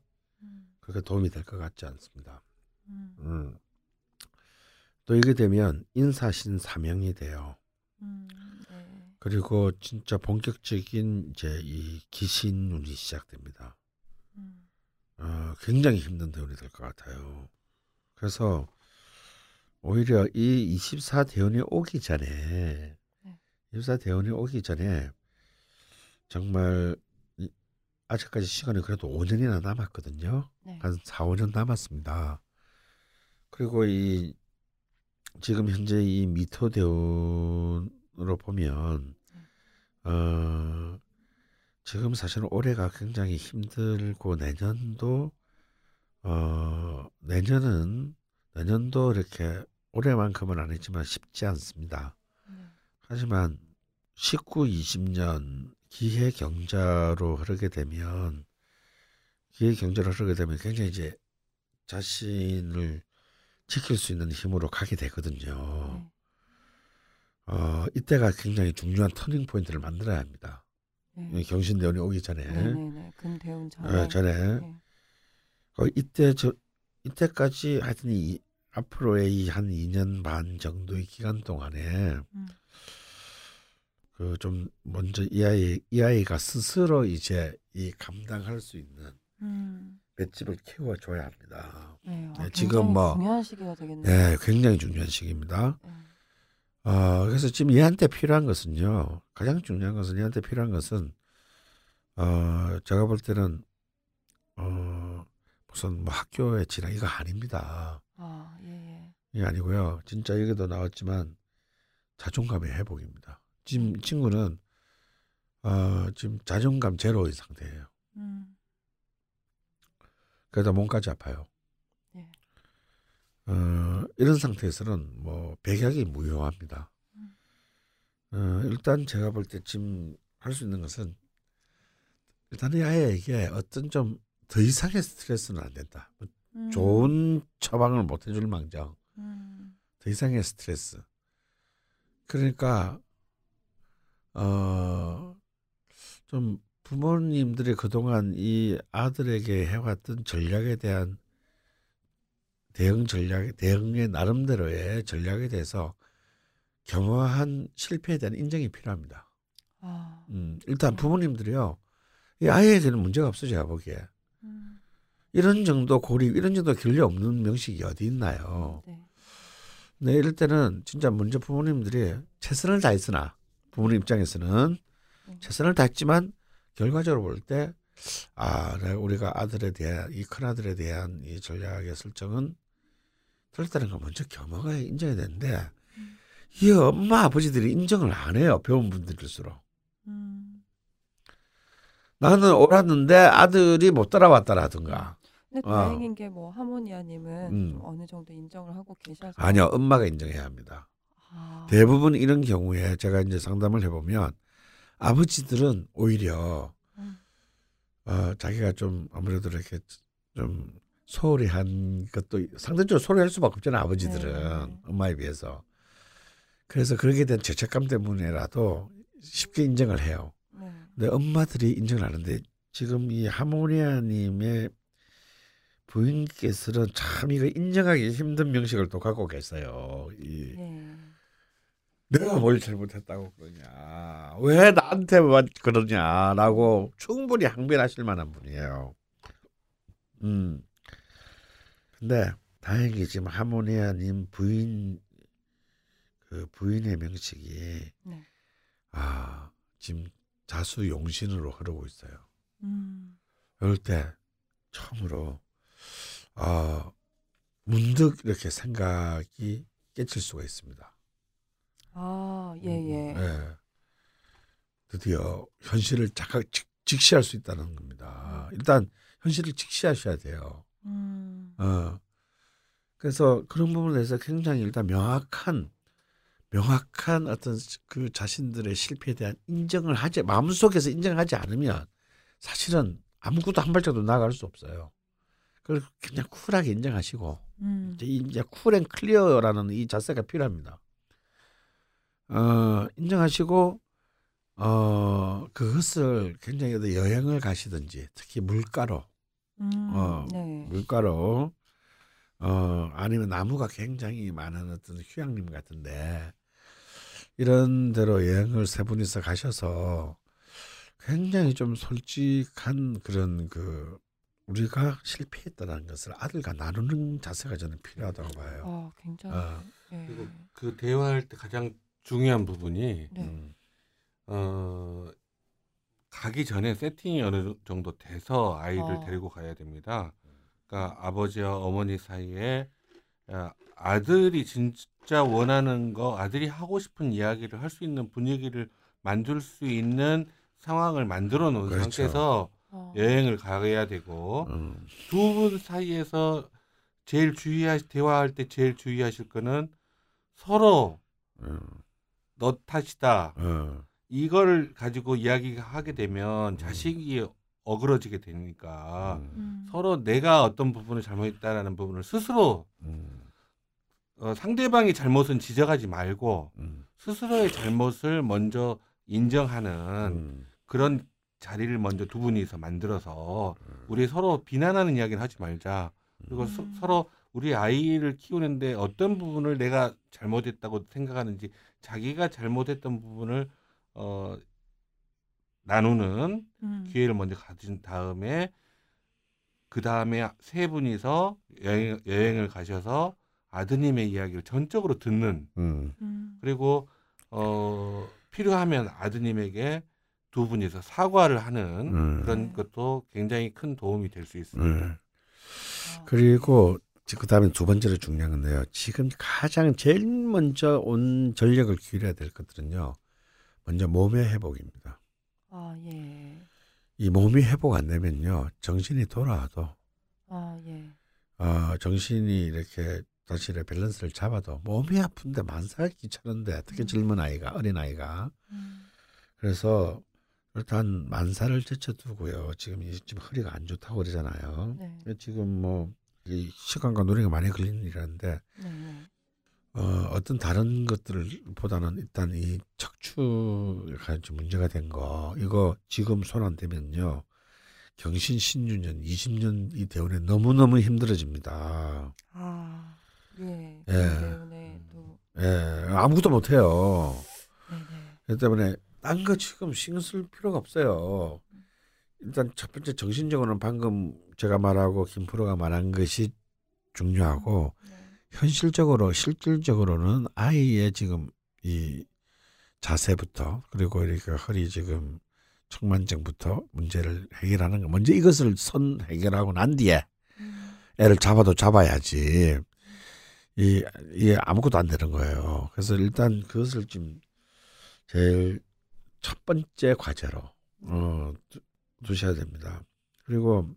Speaker 2: 그렇게 도움이 될 것 같지 않습니다.
Speaker 1: 음,
Speaker 2: 음. 또 이게 되면 인사신 사명이 돼요.
Speaker 1: 음, 네.
Speaker 2: 그리고 진짜 본격적인 이제 이 기신운이 시작됩니다.
Speaker 1: 음,
Speaker 2: 어, 굉장히 힘든 대운이 될 것 같아요. 그래서 오히려 이 24 대운이 오기 전에
Speaker 1: 네.
Speaker 2: 24 대운이 오기 전에 정말 이- 아직까지 시간이 그래도 5년이나 남았거든요.
Speaker 1: 네.
Speaker 2: 한 4, 5년 남았습니다. 그리고 이 지금 현재 이 미토 대운으로 보면 어 지금 사실은 올해가 굉장히 힘들고 내년도 어 내년은 내년도 이렇게 올해만큼은 아니지만 쉽지 않습니다.
Speaker 1: 네.
Speaker 2: 하지만 19, 20년 기해 경자로 흐르게 되면 기해 경자로 흐르게 되면 굉장히 이제 자신을 지킬 수 있는 힘으로 가게 되거든요.
Speaker 1: 네.
Speaker 2: 어, 이때가 굉장히 중요한 터닝 포인트를 만들어야 합니다.
Speaker 1: 네.
Speaker 2: 경신대원이 오기 전에.
Speaker 1: 금대운
Speaker 2: 어,
Speaker 1: 전에.
Speaker 2: 전에
Speaker 1: 네.
Speaker 2: 어, 이때 저 이때까지 하여튼 이 앞으로의 이 한 2년 반 정도의 기간 동안에
Speaker 1: 음.
Speaker 2: 그 좀 먼저 이 아이 이 아이가 스스로 이제 이 감당할 수 있는
Speaker 1: 음.
Speaker 2: 맷집을 키워줘야 합니다.
Speaker 1: 네. 아,
Speaker 2: 네, 지금 뭐-
Speaker 1: 중요한 시기가 되겠네요.
Speaker 2: 네, 굉장히 중요한 시기입니다.
Speaker 1: 네.
Speaker 2: 어, 그래서 지금 얘한테 필요한 것은요. 가장 중요한 것은 얘한테 필요한 것은 어, 제가 볼 때는 어, 무슨 뭐 학교에 지나 이거 아닙니다.
Speaker 1: 아, 예, 예.
Speaker 2: 이게 아니고요. 진짜 여기도 나왔지만 자존감의 회복입니다. 지금 이 친구는 어, 지금 자존감 제로인 상태예요.
Speaker 1: 음.
Speaker 2: 그러다 몸까지 아파요.
Speaker 1: 네.
Speaker 2: 어, 이런 상태에서는 뭐 백약이 무효합니다.
Speaker 1: 음.
Speaker 2: 어, 일단 제가 볼 때 지금 할 수 있는 것은 일단 이 아이에게 어떤 좀 더 이상의 스트레스는 안 된다. 뭐
Speaker 1: 음.
Speaker 2: 좋은 처방을 못 해줄 망정
Speaker 1: 음.
Speaker 2: 더 이상의 스트레스. 그러니까 어, 좀 부모님들이 그동안 이 아들에게 해왔던 전략에 대한 대응 전략, 대응의 나름대로의 전략에 대해서 겸허한 실패에 대한 인정이 필요합니다.
Speaker 1: 아.
Speaker 2: 음, 일단 부모님들이요, 이 아이에게는 문제가 없어 제가 보기에
Speaker 1: 음.
Speaker 2: 이런 정도 고립, 이런 정도 결례 없는 명식이 어디 있나요?
Speaker 1: 네.
Speaker 2: 네, 이럴 때는 진짜 먼저 부모님들이 최선을 다했으나 부모님 입장에서는
Speaker 1: 음.
Speaker 2: 최선을 다했지만 결과적으로 볼 때 아, 우리가 아들에 대한 이 큰 아들에 대한 이 전략의 설정은 틀렸다는 걸 먼저 겸허가 인정해야 되는데
Speaker 1: 음.
Speaker 2: 이 엄마 아버지들이 인정을 안 해요 배운 분들일수록
Speaker 1: 음.
Speaker 2: 나는 옳았는데 아들이 못 따라왔다라든가
Speaker 1: 근데
Speaker 2: 어.
Speaker 1: 다행인 게뭐 하모니아님은
Speaker 2: 음.
Speaker 1: 좀 어느 정도 인정을 하고 계셔서
Speaker 2: 아니요 엄마가 인정해야 합니다.
Speaker 1: 아.
Speaker 2: 대부분 이런 경우에 제가 이제 상담을 해보면 아버지들은 오히려
Speaker 1: 음.
Speaker 2: 어, 자기가 좀 아무래도 이렇게 좀 소홀히 한 것도 상대적으로 소홀히 할 수밖에 없잖아요 아버지들은
Speaker 1: 네.
Speaker 2: 엄마에 비해서 그래서 그렇게 된 죄책감 때문에라도 쉽게 인정을 해요
Speaker 1: 네.
Speaker 2: 근데 엄마들이 인정을 하는데 지금 이 하모니아님의 부인께서는 참 이거 인정하기 힘든 명식을 또 갖고 계세요 이
Speaker 1: 네.
Speaker 2: 내가 뭘 잘못했다고 그러냐 왜 나한테만 그러냐라고 충분히 항변하실 만한 분이에요. 음. 근데 다행히 지금 하모니아님 부인 그 부인의 명식이
Speaker 1: 네.
Speaker 2: 아 지금 자수 용신으로 흐르고 있어요.
Speaker 1: 음.
Speaker 2: 이럴 때 처음으로 아 문득 이렇게 생각이 깨칠 수가 있습니다.
Speaker 1: 아, 예, 예.
Speaker 2: 예. 드디어 현실을 직, 직시할 수 있다는 겁니다. 일단 현실을 직시하셔야 돼요.
Speaker 1: 음.
Speaker 2: 어. 그래서 그런 부분에 대해서 굉장히 일단 명확한 명확한 어떤 그 자신들의 실패에 대한 인정을 하지 마음속에서 인정하지 않으면 사실은 아무것도 한 발짝도 나아갈 수 없어요. 그걸 그냥 쿨하게 인정하시고
Speaker 1: 음.
Speaker 2: 이제 이- 이제 cool and clear라는 이 자세가 필요합니다. 어, 인정하시고 어, 그것을 굉장히 여행을 가시든지 특히 물가로
Speaker 1: 음.
Speaker 2: 어,
Speaker 1: 네.
Speaker 2: 물가로 어, 아니면 나무가 굉장히 많은 어떤 휴양림 같은데 이런 데로 여행을 세 분이서 가셔서 굉장히 좀 솔직한 그런 그 우리가 실패했다는 것을 아들과 나누는 자세가 저는 필요하다고 봐요.
Speaker 1: 아, 굉장히.
Speaker 2: 어.
Speaker 1: 예.
Speaker 3: 그리고 그 대화할 때 가장 중요한 부분이
Speaker 1: 네.
Speaker 2: 음,
Speaker 3: 어 가기 전에 세팅이 어느 정도 돼서 아이를
Speaker 1: 어.
Speaker 3: 데리고 가야 됩니다. 그러니까 아버지와 어머니 사이에 야, 아들이 진짜 원하는 거, 아들이 하고 싶은 이야기를 할 수 있는 분위기를 만들 수 있는 상황을 만들어 놓은
Speaker 2: 그렇죠.
Speaker 3: 상태에서
Speaker 1: 어.
Speaker 3: 여행을 가야 되고
Speaker 2: 음,
Speaker 3: 두분 사이에서 제일 주의하 대화할 때 제일 주의하실 거는 서로
Speaker 2: 음,
Speaker 3: 너 탓이다.
Speaker 2: 어,
Speaker 3: 이걸 가지고 이야기하게 되면 자식이 어그러지게 되니까
Speaker 2: 음,
Speaker 1: 음.
Speaker 3: 서로 내가 어떤 부분을 잘못했다라는 부분을 스스로
Speaker 2: 음,
Speaker 3: 어, 상대방의 잘못은 지적하지 말고
Speaker 2: 음,
Speaker 3: 스스로의 잘못을 먼저 인정하는
Speaker 2: 음,
Speaker 3: 그런 자리를 먼저 두 분이서 만들어서 우리 서로 비난하는 이야기를 하지 말자. 그리고 서-
Speaker 1: 음.
Speaker 3: 서로 우리 아이를 키우는데 어떤 부분을 내가 잘못했다고 생각하는지 자기가 잘못했던 부분을 어, 나누는
Speaker 1: 음.
Speaker 3: 기회를 먼저 가진 다음에 그 다음에 세 분이서 여행, 여행을 가셔서 아드님의 이야기를 전적으로 듣는
Speaker 2: 음,
Speaker 1: 음.
Speaker 3: 그리고 어, 필요하면 아드님에게 두 분이서 사과를 하는
Speaker 2: 음.
Speaker 3: 그런 것도 굉장히 큰 도움이 될 수 있습니다.
Speaker 2: 음.
Speaker 1: 아.
Speaker 2: 그리고 그 다음에 두 번째로 중요한 건데요. 지금 가장 제일 먼저 온 전력을 기울여야 될 것들은요. 먼저 몸의 회복입니다.
Speaker 1: 아, 예.
Speaker 2: 이 몸이 회복 안 되면요. 정신이 돌아와도
Speaker 1: 아, 예.
Speaker 2: 어, 정신이 이렇게 다시 이렇게 밸런스를 잡아도 몸이 아픈데 만사가 귀찮은데 특히
Speaker 1: 음.
Speaker 2: 젊은 아이가 어린 아이가
Speaker 1: 음.
Speaker 2: 그래서 일단 만사를 제쳐두고요. 지금 이 지금 허리가 안 좋다고 그러잖아요.
Speaker 1: 네.
Speaker 2: 지금 뭐이 시간과 노력이 많이 걸리는 일인데
Speaker 1: 네. 네.
Speaker 2: 어, 어떤 다른 것들보다는 일단 이 척추가 좀 문제가 된 거 이거 지금 손 안 대면요 경신 10년 20년이 되오네 너무 너무 힘들어집니다.
Speaker 1: 아, 예.
Speaker 2: 예.
Speaker 1: 또
Speaker 2: 예, 아무것도 못 해요.
Speaker 1: 네, 네.
Speaker 2: 그렇기 때문에 딴 거 지금 신경 쓸 필요가 없어요. 일단 첫 번째 정신적으로는 방금 제가 말하고 김프로가 말한 것이 중요하고
Speaker 1: 네.
Speaker 2: 현실적으로 실질적으로는 아이의 지금 이 자세부터 그리고 이렇게 허리 지금 청만증부터 문제를 해결하는 거 먼저 이것을 선 해결하고 난 뒤에
Speaker 1: 음.
Speaker 2: 애를 잡아도 잡아야지 이, 이 아무것도 안 되는 거예요. 그래서 일단 그것을 좀 제일 첫 번째 과제로 어, 두, 두셔야 됩니다. 그리고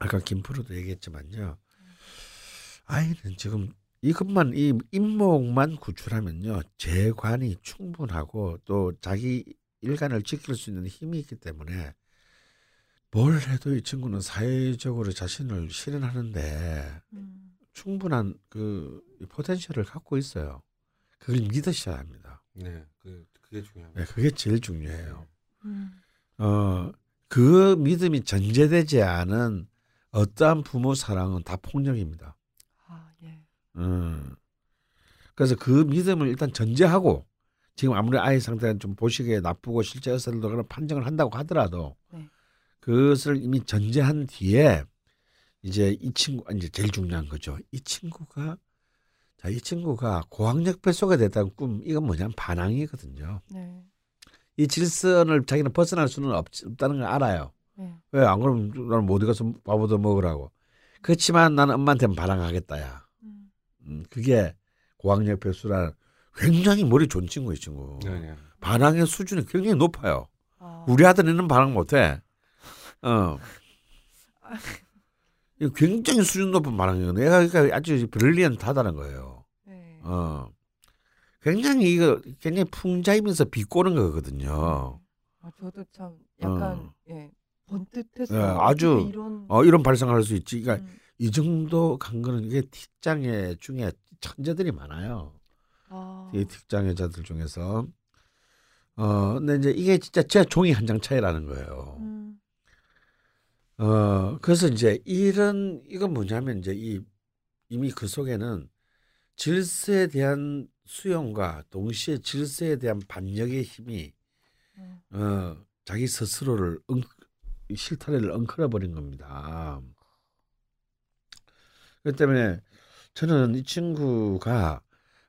Speaker 2: 아까 김프로도 얘기했지만요. 아이는 지금 이것만 이 인목만 구출하면요 재관이 충분하고 또 자기 일간을 지킬 수 있는 힘이 있기 때문에 뭘 해도 이 친구는 사회적으로 자신을 실현하는데
Speaker 1: 음.
Speaker 2: 충분한 그 포텐셜을 갖고 있어요. 그걸 믿으셔야 합니다.
Speaker 3: 네, 그, 그게 중요합니다.
Speaker 2: 네, 그게 제일 중요해요.
Speaker 1: 음.
Speaker 2: 어, 그 믿음이 전제되지 않은 어떠한 부모 사랑은 다 폭력입니다.
Speaker 1: 아, 예.
Speaker 2: 음. 그래서 그 믿음을 일단 전제하고 지금 아무리 아이 상태가 좀 보시기에 나쁘고 실제 의사들도 그런 판정을 한다고 하더라도
Speaker 1: 네.
Speaker 2: 그것을 이미 전제한 뒤에 이제 이 친구 이제 제일 중요한 거죠. 이 친구가 자, 이 친구가 고학력 뱃속에 됐다는 꿈 이건 뭐냐면 반항이거든요.
Speaker 1: 네.
Speaker 2: 이 질선을 자기는 벗어날 수는 없, 없다는 걸 알아요.
Speaker 1: 네.
Speaker 2: 왜안 그러면 나는 못 가서 밥 얻어 먹으라고. 그렇지만 나는 엄마한테는 반항하겠다야.
Speaker 1: 음.
Speaker 2: 음, 그게 고학력 배수라 굉장히 머리 좋은 친구 이 친구.
Speaker 3: 네, 네.
Speaker 2: 반항의 수준이 굉장히 높아요.
Speaker 1: 아.
Speaker 2: 우리 아들은 반항 못해. 어. 이거 굉장히 수준 높은 반항이거든. 얘가 그러니까 아주 브릴리언트하다는 거예요.
Speaker 1: 네.
Speaker 2: 어. 굉장히 이거 굉장히 풍자이면서 비꼬는 거거든요.
Speaker 1: 아, 저도 참 약간
Speaker 2: 어.
Speaker 1: 예. 번듯했어요.
Speaker 2: 예, 아주,
Speaker 1: 어떻게 이런
Speaker 2: 어, 이런 발상을 할수 있지. 그러니까
Speaker 1: 음.
Speaker 2: 이 정도 간 거는 이게 틱장애 중에 천재들이 많아요.
Speaker 1: 아.
Speaker 2: 이 틱장애자들 중에서. 어, 근데 이제 이게 진짜 제 종이 한 장 차이라는 거예요.
Speaker 1: 음.
Speaker 2: 어, 그래서 이제 이런, 이건 뭐냐면 이제 이, 이미 그 속에는 질서에 대한 수용과 동시에 질서에 대한 반역의 힘이,
Speaker 1: 음.
Speaker 2: 어, 자기 스스로를 엉, 실타래를 엉클어 버린 겁니다. 그렇기 때문에 저는 이 친구가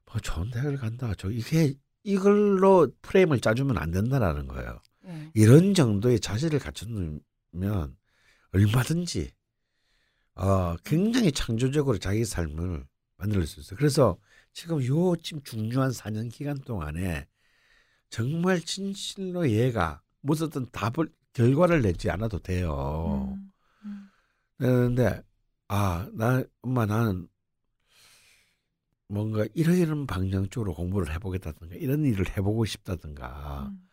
Speaker 2: 뭐 좋은 대학을 간다. 저 이게 이걸로 프레임을 짜주면 안 된다라는 거예요.
Speaker 1: 예.
Speaker 2: 이런 정도의 자질을 갖춘면 얼마든지 어, 굉장히 창조적으로 자기 삶을 만들 수 있어요. 그래서 지금 요 지금 중요한 4년 기간 동안에 정말 진실로 얘가 무슨 어떤 답을 결과를 내지 않아도 돼요.
Speaker 1: 음, 음,
Speaker 2: 그런데 아, 나 엄마 나는 뭔가 이런 방향 쪽으로 공부를 해보겠다든가 이런 일을 해보고 싶다든가
Speaker 1: 음.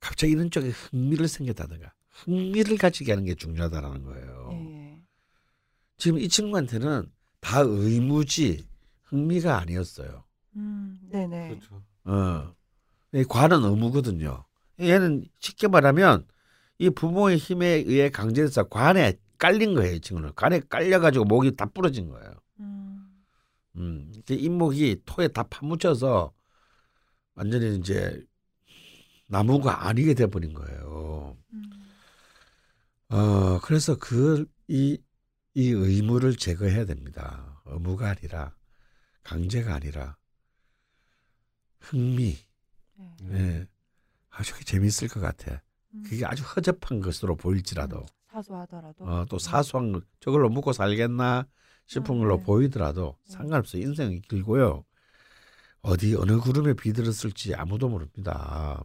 Speaker 2: 갑자기 이런 쪽에 흥미를 생겼다든가 흥미를 가지게 하는 게 중요하다라는 거예요.
Speaker 1: 예, 예.
Speaker 2: 지금 이 친구한테는 다 의무지 흥미가 아니었어요.
Speaker 1: 음, 네네.
Speaker 3: 그렇죠.
Speaker 2: 어. 이 관은 의무거든요. 얘는 쉽게 말하면 이 부모의 힘에 의해 강제해서 관에 깔린 거예요, 이 친구는. 관에 깔려가지고 목이 다 부러진 거예요.
Speaker 1: 음,
Speaker 2: 음, 이제 잇목이 토에 다 파묻혀서 완전히 이제 나무가 아니게 돼버린 거예요.
Speaker 1: 음,
Speaker 2: 어, 그래서 그, 이, 이 의무를 제거해야 됩니다. 의무가 아니라, 강제가 아니라, 흥미,
Speaker 1: 네.
Speaker 2: 예. 아주 재밌을 것 같아.
Speaker 1: 음.
Speaker 2: 그게 아주 허접한 것으로 보일지라도,
Speaker 1: 사소하더라도.
Speaker 2: 어, 또 사소한, 거, 저걸로 묵고 살겠나 싶은
Speaker 1: 아,
Speaker 2: 걸로
Speaker 1: 네.
Speaker 2: 보이더라도
Speaker 1: 네.
Speaker 2: 상관없어요. 인생이 길고요. 어디, 어느 구름에 비들었을지 아무도 모릅니다.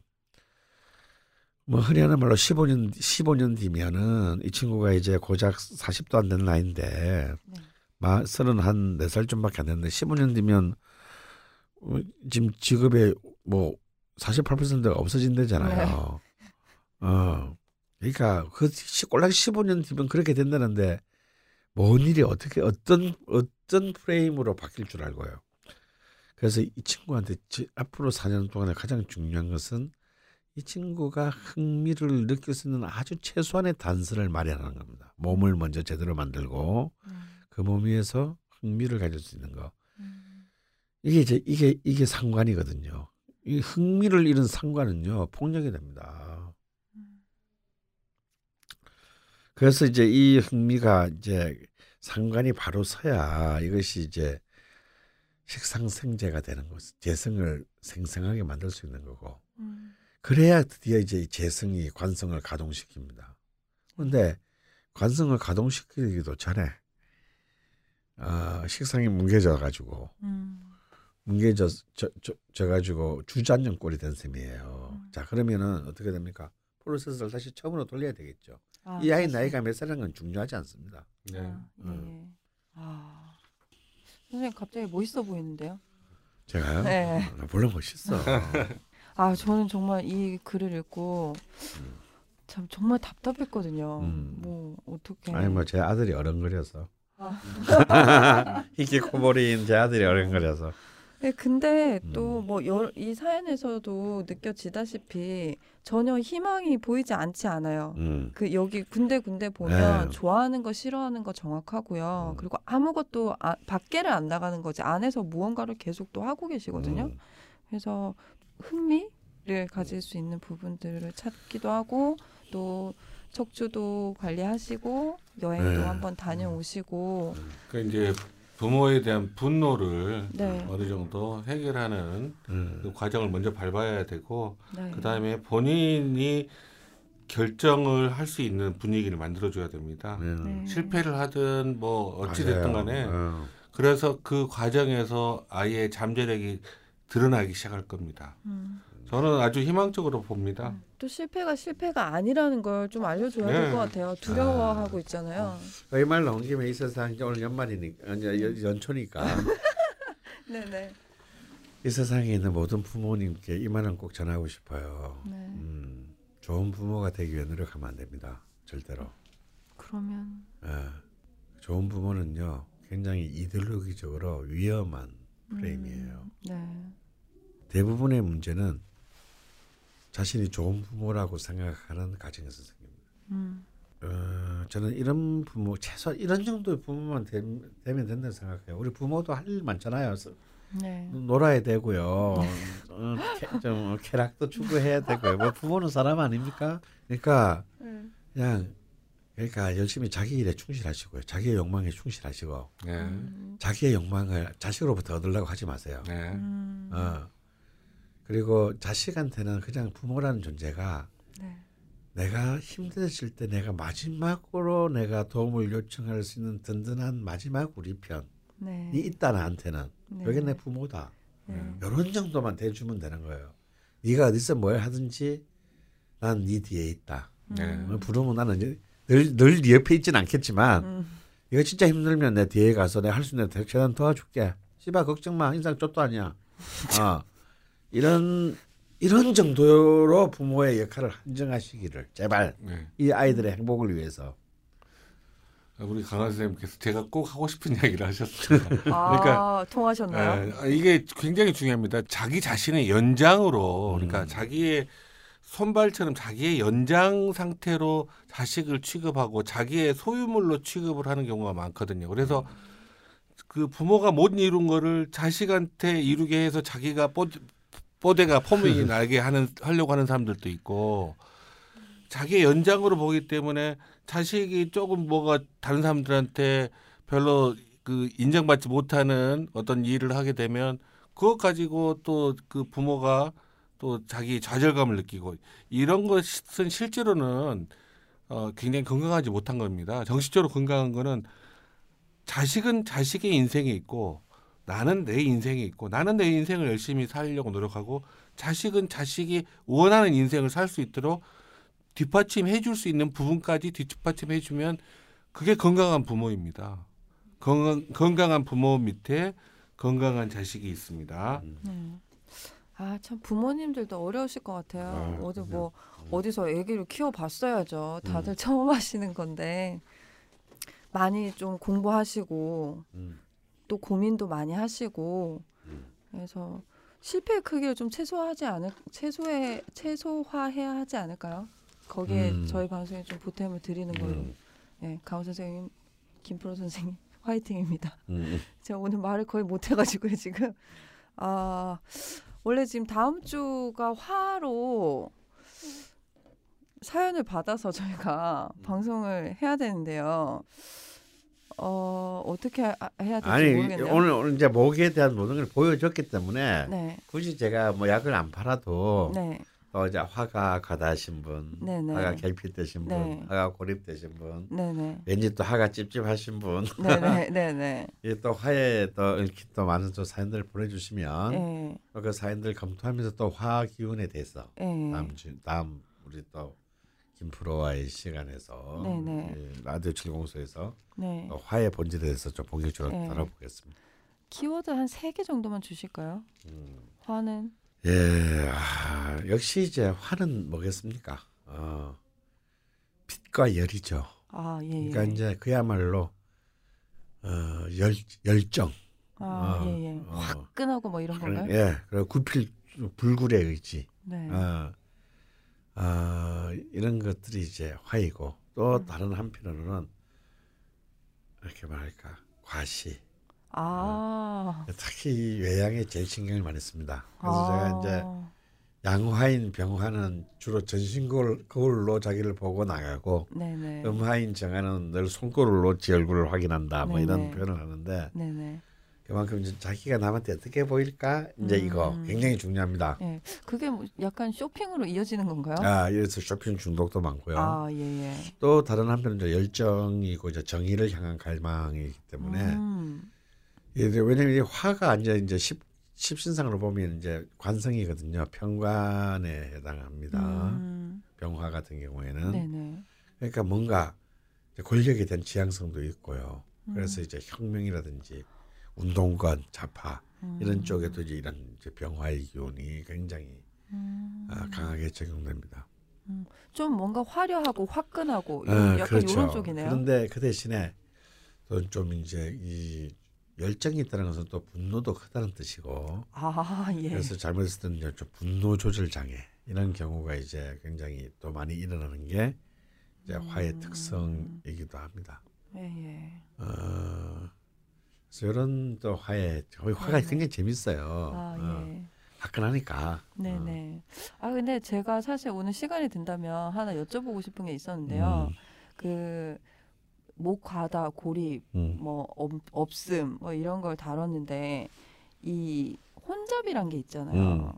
Speaker 2: 뭐, 흔히 하는 말로 15년, 15년 뒤면은 이 친구가 이제 고작 40도 안 된 나이인데,
Speaker 1: 네.
Speaker 2: 마, 31, 4살쯤밖에 안 됐는데, 15년 뒤면, 어, 지금 직업에 뭐, 48%가 없어진다잖아요. 어. 그러니까, 그, 시- 꼴랑 15년 뒤면 그렇게 된다는데, 뭔 일이 어떻게, 어떤, 어떤 프레임으로 바뀔 줄 알고요. 그래서 이 친구한테 지- 앞으로 4년 동안에 가장 중요한 것은 이 친구가 흥미를 느낄 수 있는 아주 최소한의 단서를 마련하는 겁니다. 몸을 먼저 제대로 만들고,
Speaker 1: 음,
Speaker 2: 그몸 위에서 흥미를 가질 수 있는 거.
Speaker 1: 음,
Speaker 2: 이게 이제 이게 이게 상관이거든요. 이 흥미를 잃은 상관은요 폭력이 됩니다.
Speaker 1: 음.
Speaker 2: 그래서 이제 이 흥미가 이제 상관이 바로 서야 이것이 이제 식상생재가 되는 것, 재성을 생성하게 만들 수 있는 거고.
Speaker 1: 음,
Speaker 2: 그래야 드디어 이제 이 재성이 관성을 가동시킵니다. 그런데 관성을 가동시키기도 전에 어, 식상이 뭉개져 가지고
Speaker 1: 음,
Speaker 2: 뭉개져 저, 저, 져 가지고 주저앉은 꼴이 된 셈이에요.
Speaker 1: 음.
Speaker 2: 자 그러면은 어떻게 됩니까? 프로세스를 다시 처음으로 돌려야 되겠죠.
Speaker 1: 아,
Speaker 2: 이 아이
Speaker 1: 사실-
Speaker 2: 나이가 몇 살인 건 중요하지 않습니다.
Speaker 3: 네.
Speaker 1: 아, 예,
Speaker 2: 음.
Speaker 1: 예. 아, 선생님 갑자기 멋있어 보이는데요?
Speaker 2: 제가요?
Speaker 1: 네.
Speaker 2: 아, 물론 멋있어.
Speaker 1: 아, 저는 정말 이 글을 읽고 참 정말 답답했거든요.
Speaker 2: 음.
Speaker 1: 뭐 어떻게?
Speaker 2: 아니 뭐 제 아들이 어른거려서
Speaker 1: 아.
Speaker 2: 코골이인 제 아들이 어른거려서
Speaker 1: 네, 근데
Speaker 2: 음.
Speaker 1: 또뭐 이 사연에서도 느껴지다시피 전혀 희망이 보이지 않지 않아요.
Speaker 2: 음.
Speaker 1: 그 여기 군데 군데 보면
Speaker 2: 네.
Speaker 1: 좋아하는 거 싫어하는 거 정확하고요.
Speaker 2: 음.
Speaker 1: 그리고 아무것도 아, 밖에를 안 나가는 거지 안에서 무언가를 계속 또 하고 계시거든요.
Speaker 2: 음.
Speaker 1: 그래서 흥미를 가질 수 있는 부분들을 찾기도 하고 또 척추도 관리하시고 여행도
Speaker 2: 네.
Speaker 1: 한번 다녀오시고
Speaker 3: 그 이제 부모에 대한 분노를
Speaker 1: 네.
Speaker 3: 어느 정도 해결하는
Speaker 2: 음.
Speaker 3: 그 과정을 먼저 밟아야 되고
Speaker 1: 네.
Speaker 3: 그 다음에 본인이 결정을 할 수 있는 분위기를 만들어줘야 됩니다.
Speaker 2: 네.
Speaker 1: 네.
Speaker 3: 실패를 하든 뭐 어찌. 됐든 간에
Speaker 2: 어.
Speaker 3: 그래서 그 과정에서 아이의 잠재력이 드러나기 시작할 겁니다.
Speaker 1: 음.
Speaker 3: 저는 아주 희망적으로 봅니다.
Speaker 1: 음. 또 실패가 실패가 아니라는 걸 좀 알려줘야
Speaker 3: 네.
Speaker 1: 될것 같아요. 두려워하고 있잖아요.
Speaker 2: 이 말 나온 김에 이 세상 오늘 연말이니까 연- 연초니까
Speaker 1: 네네.
Speaker 2: 이 세상에 있는 모든 부모님께 이 말은 꼭 전하고 싶어요.
Speaker 1: 네.
Speaker 2: 음, 좋은 부모가 되기 위해 노력하면 안 됩니다. 절대로.
Speaker 1: 그러면
Speaker 2: 예. 좋은 부모는요 굉장히 이데올로기적으로 위험한 프레임이에요.
Speaker 1: 음, 네.
Speaker 2: 대부분의 문제는 자신이 좋은 부모라고 생각하는 가정에서 생깁니다.
Speaker 1: 음.
Speaker 2: 어, 저는 이런 부모 최소 이런 정도의 부모만 되, 면 된다고 생각해요. 우리 부모도 할 일 많잖아요. 서-
Speaker 1: 네.
Speaker 2: 놀아야 되고요. 어, 캐, 좀 쾌락도 추구해야 되고요. 뭐 부모는 사람 아닙니까? 그러니까
Speaker 1: 음.
Speaker 2: 그냥 그러니까 열심히 자기 일에 충실하시고요. 자기의 욕망에 충실하시고
Speaker 3: 네.
Speaker 1: 음.
Speaker 2: 자기의 욕망을 자식으로부터 얻으려고 하지 마세요.
Speaker 3: 네.
Speaker 1: 음.
Speaker 2: 어. 그리고 자식한테는 그냥 부모라는 존재가
Speaker 1: 네.
Speaker 2: 내가 힘들어질 때 내가 마지막으로 내가 도움을 요청할 수 있는 든든한 마지막 우리 편이
Speaker 1: 네.
Speaker 2: 있다 나한테는
Speaker 1: 네.
Speaker 2: 그게 내 부모다.
Speaker 1: 네.
Speaker 2: 이런 정도만 대주면 되는 거예요. 네가 어디서 뭘 하든지 난 네 뒤에 있다.
Speaker 3: 네.
Speaker 1: 음.
Speaker 2: 뭐 부르면 나는 늘늘 옆에 있진 않겠지만
Speaker 1: 음.
Speaker 2: 이거 진짜 힘들면 내 뒤에 가서 내가 할 수 있는 최대한 도와줄게. 씨발 걱정 마. 인상 쪽도 아니야. 어. 이런 이런 정도로 부모의 역할을 한정하시기를 제발
Speaker 3: 네.
Speaker 2: 이 아이들의 행복을 위해서.
Speaker 3: 우리 강한 선생님께서 제가 꼭 하고 싶은 이야기를 하셨습니다.
Speaker 1: 아,
Speaker 3: 그러니까,
Speaker 1: 통하셨나요?
Speaker 3: 예, 이게 굉장히 중요합니다. 자기 자신의 연장으로 그러니까
Speaker 2: 음.
Speaker 3: 자기의 손발처럼 자기의 연장 상태로 자식을 취급하고 자기의 소유물로 취급을 하는 경우가 많거든요. 그래서 그 부모가 못 이룬 거를 자식한테 이루게 해서 자기가 뽀, 뽀대가 포명이 나게 하는 하려고 하는 사람들도 있고 자기의 연장으로 보기 때문에 자식이 조금 뭐가 다른 사람들한테 별로 그 인정받지 못하는 어떤 일을 하게 되면 그것 가지고 또 그 부모가 또 자기 좌절감을 느끼고 이런 것은 실제로는 어 굉장히 건강하지 못한 겁니다. 정신적으로 건강한 거는 자식은 자식의 인생이 있고 나는 내 인생이 있고 나는 내 인생을 열심히 살려고 노력하고 자식은 자식이 원하는 인생을 살 수 있도록 뒷받침해 줄 수 있는 부분까지 뒷받침해 주면 그게 건강한 부모입니다. 건강, 건강한 부모 밑에 건강한 자식이 있습니다.
Speaker 1: 네. 아, 참 부모님들도 어려우실 것 같아요.
Speaker 2: 아,
Speaker 1: 어디 뭐
Speaker 2: 음.
Speaker 1: 어디서 아기를 키워 봤어야죠. 다들
Speaker 2: 음.
Speaker 1: 처음 하시는 건데 많이 좀 공부하시고
Speaker 2: 음.
Speaker 1: 또 고민도 많이 하시고
Speaker 2: 음.
Speaker 1: 그래서 실패의 크기를 좀 최소화하지 않을 최소해 최소화해야 하지 않을까요? 거기에
Speaker 2: 음.
Speaker 1: 저희 방송에 좀 보탬을 드리는 걸로.
Speaker 2: 음.
Speaker 1: 예, 강원 선생님, 김프로 선생님 화이팅입니다.
Speaker 2: 음.
Speaker 1: 제가 오늘 말을 거의 못 해가지고요 지금. 아 원래 지금 다음 주가 화로 사연을 받아서 저희가
Speaker 2: 음.
Speaker 1: 방송을 해야 되는데요. 어 어떻게 하- 해야 될지
Speaker 2: 아니
Speaker 1: 모르겠네요.
Speaker 2: 오늘 오늘 이제 목에 대한 모든 걸 보여줬기 때문에
Speaker 1: 네,
Speaker 2: 굳이 제가 뭐 약을 안 팔아도
Speaker 1: 네,
Speaker 2: 또 이제 화가 가다신 분,
Speaker 1: 네네.
Speaker 2: 화가 결핍되신 분,
Speaker 1: 네.
Speaker 2: 화가 고립되신 분,
Speaker 1: 네, 네,
Speaker 2: 왠지 또 화가 찝찝하신 분,
Speaker 1: 네, 네, 네, 네.
Speaker 2: 이또 화에 또 이렇게 또 많은 또 사연들 보내주시면
Speaker 1: 예,
Speaker 2: 또그 사연들 검토하면서 또 화 기운에 대해서
Speaker 1: 예.
Speaker 2: 다음 주 다음 우리 또 김프로와의 시간에서
Speaker 1: 네네.
Speaker 2: 예, 라디오 7공소에서
Speaker 1: 네.
Speaker 2: 또 화의 본질에 대해서 좀 본격적으로
Speaker 1: 네.
Speaker 2: 다뤄보겠습니다.
Speaker 1: 키워드 한 세 개 정도만 주실까요?
Speaker 2: 음.
Speaker 1: 화는
Speaker 2: 예, 아, 역시 이제 화는 뭐겠습니까? 어, 빛과 열이죠.
Speaker 1: 아, 예, 예.
Speaker 2: 그러니까 이제 그야말로 어, 열 열정.
Speaker 1: 아,
Speaker 2: 어,
Speaker 1: 예, 예.
Speaker 2: 어.
Speaker 1: 화끈하고 뭐 이런 건가요?
Speaker 2: 예, 그리고 구필 불굴의 의지.
Speaker 1: 네.
Speaker 2: 어, 어, 이런 것들이 이제 화이고 또
Speaker 1: 음.
Speaker 2: 다른 한편으로는 이렇게 말할까 과시.
Speaker 1: 아.
Speaker 2: 특히 외양에 제일 신경을 많이 씁니다. 그래서
Speaker 1: 아.
Speaker 2: 제가 이제 양화인 병화는 주로 전신 거울, 거울로 자기를 보고 나가고
Speaker 1: 네네.
Speaker 2: 음화인 정화는 늘 손거울로 지 얼굴을 확인한다. 뭐 이런
Speaker 1: 네네.
Speaker 2: 표현을 하는데
Speaker 1: 네네.
Speaker 2: 그만큼 이제 자기가 남한테 어떻게 보일까 이제 이거
Speaker 1: 음.
Speaker 2: 굉장히 중요합니다.
Speaker 1: 예. 그게 뭐 약간 쇼핑으로 이어지는 건가요?
Speaker 2: 아, 이래서 쇼핑 중독도 많고요.
Speaker 1: 아, 예, 예.
Speaker 2: 또 다른 한편은 열정이고 이제 정의를 향한 갈망이기 때문에
Speaker 1: 음.
Speaker 2: 이제 왜냐면 이 화가 이제 이제 십, 십신상으로 보면 이제 관성이거든요. 평관에 해당합니다.
Speaker 1: 음.
Speaker 2: 병화 같은 경우에는
Speaker 1: 네네.
Speaker 2: 그러니까 뭔가 권력에 대한 지향성도 있고요.
Speaker 1: 음.
Speaker 2: 그래서 이제 혁명이라든지 운동권, 좌파 이런
Speaker 1: 음.
Speaker 2: 쪽에도 이제 이런 이제 병화의 기운이 굉장히
Speaker 1: 음.
Speaker 2: 아, 강하게 적용됩니다.
Speaker 1: 좀 뭔가 화려하고 화끈하고 요-
Speaker 2: 아,
Speaker 1: 약간 이런 쪽이네요.
Speaker 2: 그런데 그 대신에 또좀 이제 이 열정이 있다는 것은 또 분노도 크다는 뜻이고
Speaker 1: 아, 예.
Speaker 2: 그래서 잘못했을 때는 좀 분노 조절 장애 이런 경우가 이제 굉장히 또 많이 일어나는 게 이제 화의
Speaker 1: 음.
Speaker 2: 특성이기도 합니다.
Speaker 1: 예, 예.
Speaker 2: 어, 이런 또 화의 화가
Speaker 1: 네네.
Speaker 2: 굉장히 재밌어요.
Speaker 1: 아,
Speaker 2: 어,
Speaker 1: 예.
Speaker 2: 화끈하니까.
Speaker 1: 네네. 아 근데 제가 사실 오늘 시간이 된다면 하나 여쭤보고 싶은 게 있었는데요.
Speaker 2: 음.
Speaker 1: 그 목과다 고립
Speaker 2: 음.
Speaker 1: 뭐 없, 없음 뭐 이런 걸 다뤘는데 이 혼잡이란 게 있잖아요.
Speaker 2: 음.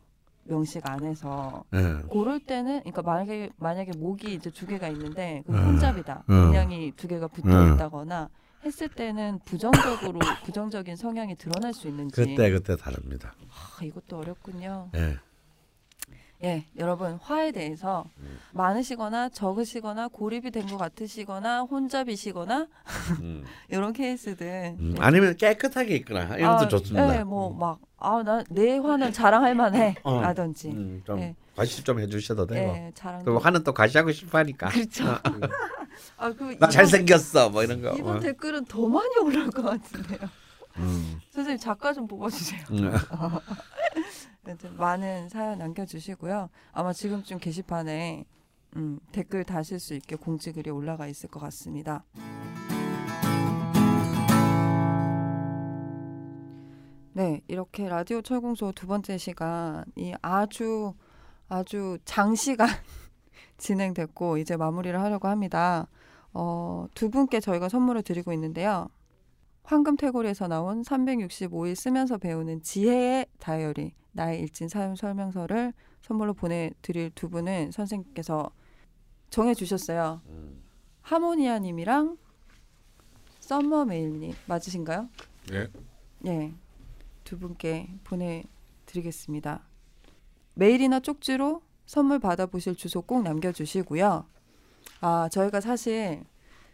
Speaker 1: 명식 안에서
Speaker 2: 예.
Speaker 1: 고를 때는 그러니까 만약에 만약에 목이 이제 두 개가 있는데 그
Speaker 2: 음.
Speaker 1: 혼잡이다.
Speaker 2: 음.
Speaker 1: 음양이 두 개가 붙어
Speaker 2: 음.
Speaker 1: 있다거나 했을 때는 부정적으로 부정적인 성향이 드러날 수 있는지
Speaker 2: 그때 그때 다릅니다.
Speaker 1: 아, 이것도 어렵군요.
Speaker 2: 예.
Speaker 1: 예, 여러분 화에 대해서
Speaker 2: 음.
Speaker 1: 많으시거나 적으시거나 고립이 된 것 같으시거나 혼잡이시거나
Speaker 2: 음.
Speaker 1: 이런 케이스들
Speaker 2: 음, 아니면 깨끗하게 있거나 이런 것도 좋습니다.
Speaker 1: 예, 뭐막아나내 화는 자랑할 만해
Speaker 2: 어.
Speaker 1: 라든지
Speaker 2: 음, 좀
Speaker 1: 예.
Speaker 2: 과시 좀 해주셔도 되고.
Speaker 1: 예, 자랑.
Speaker 2: 그 화는 또 과시하고 싶어하니까.
Speaker 1: 그렇죠. 아 그
Speaker 2: 나 잘생겼어 뭐 이런 거.
Speaker 1: 이번
Speaker 2: 어.
Speaker 1: 댓글은 더 많이 올라올 것 같은데요.
Speaker 2: 음.
Speaker 1: 선생님 작가 좀 뽑아주세요.
Speaker 2: 음.
Speaker 1: 하여튼 많은 사연 남겨주시고요. 아마 지금쯤 게시판에 음, 댓글 다실 수 있게 공지글이 올라가 있을 것 같습니다. 네, 이렇게 라디오 철공소 두 번째 시간이 아주 아주 장시간 진행됐고 이제 마무리를 하려고 합니다. 어, 두 분께 저희가 선물을 드리고 있는데요. 황금태골에서 나온 365일 쓰면서 배우는 지혜의 다이어리 나의 일진 사용 설명서를 선물로 보내드릴 두 분은 선생님께서 정해주셨어요. 하모니아님이랑 썸머메일님 맞으신가요?
Speaker 3: 네.
Speaker 1: 네, 두 분께 보내드리겠습니다. 메일이나 쪽지로 선물 받아보실 주소 꼭 남겨주시고요. 아, 저희가 사실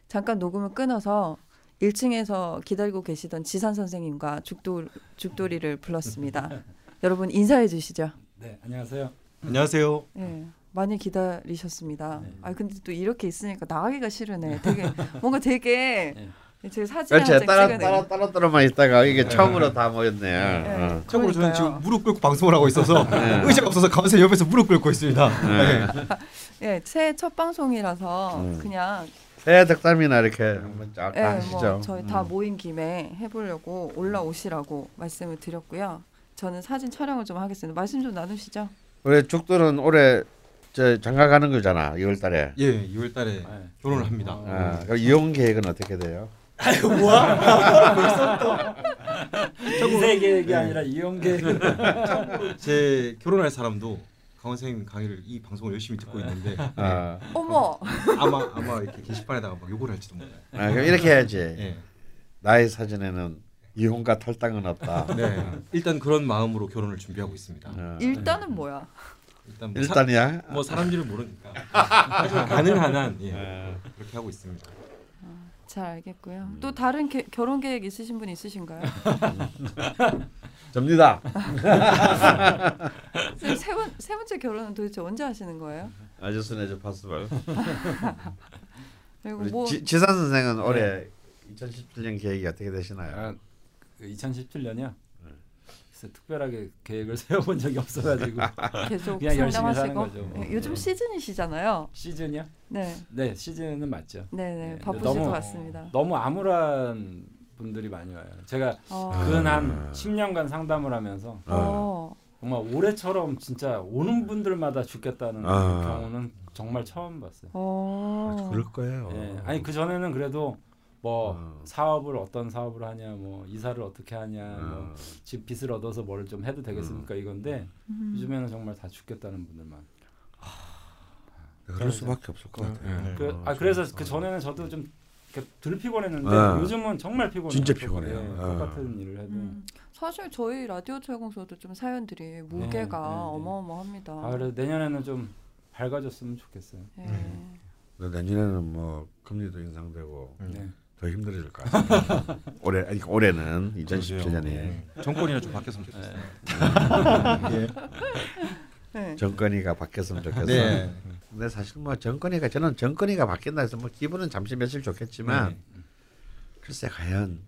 Speaker 1: 잠깐 녹음을 끊어서 1층에서 기다리고 계시던 지산 선생님과 죽도, 죽돌이를 불렀습니다. 여러분 인사해 주시죠.
Speaker 5: 네, 안녕하세요.
Speaker 3: 안녕하세요.
Speaker 1: 예, 많이 기다리셨습니다.
Speaker 5: 네.
Speaker 1: 아 근데 또 이렇게 있으니까 나가기가 싫으네. 되게 뭔가 되게
Speaker 5: 네.
Speaker 1: 제 사진 한
Speaker 2: 그렇지
Speaker 1: 장
Speaker 2: 따라
Speaker 1: 찍어내고.
Speaker 2: 따라 따라 따라만 있다가 이게 처음으로 다 모였네. 어.
Speaker 5: 참고로 저는. 지금 무릎 꿇고 방송을 하고 있어서
Speaker 2: 네.
Speaker 5: 의자가 없어서 가만히 옆에서 무릎 꿇고 있습니다.
Speaker 2: 네.
Speaker 1: 예, 새해 첫 방송이라서
Speaker 2: 음.
Speaker 1: 그냥
Speaker 2: 새해 덕담이나 이렇게 한번 쫙
Speaker 1: 예,
Speaker 2: 하시죠.
Speaker 1: 뭐 저희 다
Speaker 2: 음.
Speaker 1: 모인 김에 해보려고 올라오시라고 말씀을 드렸고요. 저는 사진 촬영을 좀 하겠습니다. 말씀 좀 나누시죠.
Speaker 2: 우리 죽들은 올해 저 장가 가는 거잖아. 2월달에.
Speaker 3: 예, 2월달에
Speaker 5: 네.
Speaker 3: 결혼을 합니다.
Speaker 2: 아, 그럼 이혼 계획은 어떻게 돼요?
Speaker 5: 이세 계획이 아니라 이혼 계획.
Speaker 3: 제 결혼할 사람도 강원 선생님 강의를 이 방송을 열심히 듣고 있는데
Speaker 2: 아,
Speaker 1: 어머,
Speaker 3: 아마 아마 이렇게 게시판에다가 막 욕을 할지도 몰라요.
Speaker 2: 아, 그럼 이렇게 해야지.
Speaker 3: 예.
Speaker 2: 나의 사진에는 이혼과 탈당은 없다.
Speaker 3: 네. 일단 그런 마음으로 결혼을 준비하고 있습니다.
Speaker 2: 어.
Speaker 1: 일단은 뭐야?
Speaker 3: 일단 뭐,
Speaker 2: 일단이야.
Speaker 3: 사, 뭐 사람들은 모르니까 가능한 한 예,
Speaker 2: 어.
Speaker 3: 그렇게 하고 있습니다.
Speaker 1: 잘 알겠고요.
Speaker 2: 음.
Speaker 1: 또 다른 게, 결혼 계획 있으신 분 있으신가요?
Speaker 2: 접니다.
Speaker 1: 세, 번, 세 번째 결혼은 도대체 언제 하시는 거예요?
Speaker 2: 아저씨네 파스벌.
Speaker 1: 그리고
Speaker 2: 우리
Speaker 1: 뭐
Speaker 2: 지, 지산 선생은 올해 2017년 계획이 어떻게 되시나요?
Speaker 5: 아, 그 2017년이요. 그래서 특별하게 계획을 세워본 적이 없어가지고
Speaker 1: 계속
Speaker 5: 그냥 열심히 사는 거죠. 뭐.
Speaker 1: 예, 요즘 시즌이시잖아요.
Speaker 5: 시즌이요?
Speaker 1: 네,
Speaker 5: 네, 시즌은 맞죠.
Speaker 1: 네, 네,
Speaker 5: 네,
Speaker 1: 바쁘실
Speaker 5: 너무-
Speaker 1: 것 같습니다.
Speaker 5: 너무 암울한 분들이 많이 와요. 제가
Speaker 1: 어,
Speaker 5: 근한 10년간 상담을 하면서
Speaker 1: 어,
Speaker 5: 정말 올해처럼 진짜 오는 분들마다 죽겠다는
Speaker 2: 아.
Speaker 5: 경우는 정말 처음 봤어요.
Speaker 1: 어,
Speaker 2: 그럴 거예요.
Speaker 5: 예. 아니 그 전에는 그래도 뭐
Speaker 2: 어.
Speaker 5: 사업을 어떤 사업을 하냐, 뭐 이사를 어떻게 하냐,
Speaker 2: 어.
Speaker 5: 뭐집 빚을 얻어서 뭘 좀 해도 되겠습니까 이건데
Speaker 1: 음.
Speaker 5: 요즘에는 정말 다 죽겠다는 분들만.
Speaker 2: 그럴 수밖에 없을 것 같아요.
Speaker 3: 네.
Speaker 5: 그, 아 그래서 그 전에는 저도 좀 덜 피곤했는데
Speaker 2: 네.
Speaker 5: 요즘은 정말 피곤해요.
Speaker 2: 진짜
Speaker 5: 또,
Speaker 2: 피곤해요.
Speaker 5: 예,
Speaker 2: 네.
Speaker 5: 똑같은 일을 해도.
Speaker 1: 음, 사실 저희 라디오 철공소도 좀 사연들이 무게가
Speaker 5: 네, 네, 네.
Speaker 1: 어마어마합니다.
Speaker 5: 아 그래서 내년에는 좀 밝아졌으면 좋겠어요.
Speaker 1: 예.
Speaker 2: 근데 내년에는 뭐 금리도 인상되고
Speaker 5: 네.
Speaker 2: 더 힘들어질 것 같아요. 올해 아니 올해는 2017년에
Speaker 3: 예. 정권이나 좀 바뀌었으면 좋겠어요.
Speaker 1: 네.
Speaker 2: 정권이가 바뀌었으면 좋겠어.
Speaker 3: 네.
Speaker 2: 근데 사실 뭐 정권이가 저는 정권이가 바뀐다 해서 뭐 기분은 잠시 며칠 좋겠지만
Speaker 3: 네.
Speaker 2: 글쎄 과연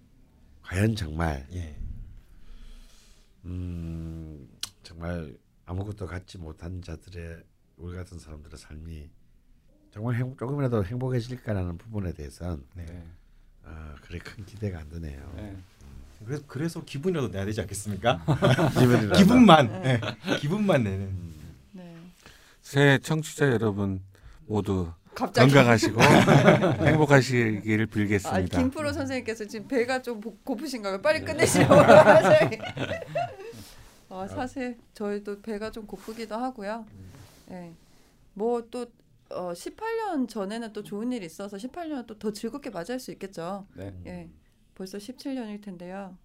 Speaker 2: 과연 정말
Speaker 3: 예.
Speaker 2: 음 정말 아무것도 갖지 못한 자들의 우리 같은 사람들의 삶이 정말 행, 조금이라도 행복해질까라는 부분에 대해서는
Speaker 3: 네.
Speaker 5: 네.
Speaker 2: 어, 그래 큰 기대가 안 드네요.
Speaker 5: 네.
Speaker 3: 그래서 그래서 기분이라도 내야 되지 않겠습니까? 기분만 예. 기분만 내는.
Speaker 1: 네.
Speaker 6: 새해 청취자 여러분 모두
Speaker 1: 갑자기
Speaker 6: 건강하시고 행복하시기를
Speaker 1: 아,
Speaker 6: 빌겠습니다.
Speaker 1: 김프로 선생님께서 지금 배가 좀 고- 고프신가요? 빨리 끝내시려고 하세요. 아, 사실 저희도 배가 좀 고프기도 하고요. 예. 뭐또 어, 18년 전에는 또 좋은 일이 있어서 18년은 또 더 즐겁게 맞이할 수 있겠죠.
Speaker 5: 네.
Speaker 1: 예. 벌써 17년일 텐데요.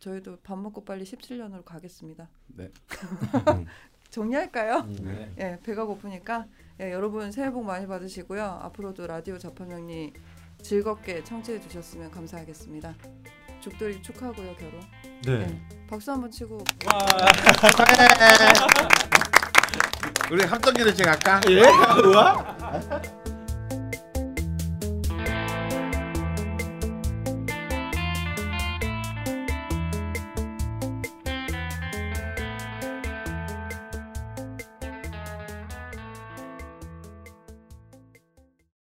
Speaker 1: 저희도 밥 먹고 빨리 17년으로 가겠습니다.
Speaker 5: 네.
Speaker 1: 정리할까요?
Speaker 5: 네.
Speaker 1: 예, 배가 고프니까 예, 여러분 새해 복 많이 받으시고요. 앞으로도 라디오 자판명리 즐겁게 청취해 주셨으면 감사하겠습니다. 죽돌이 축하하고요 결혼.
Speaker 3: 네.
Speaker 1: 예, 박수 한번 치고
Speaker 2: 우리 합동기도 제가 할까?
Speaker 3: 예? 뭐야?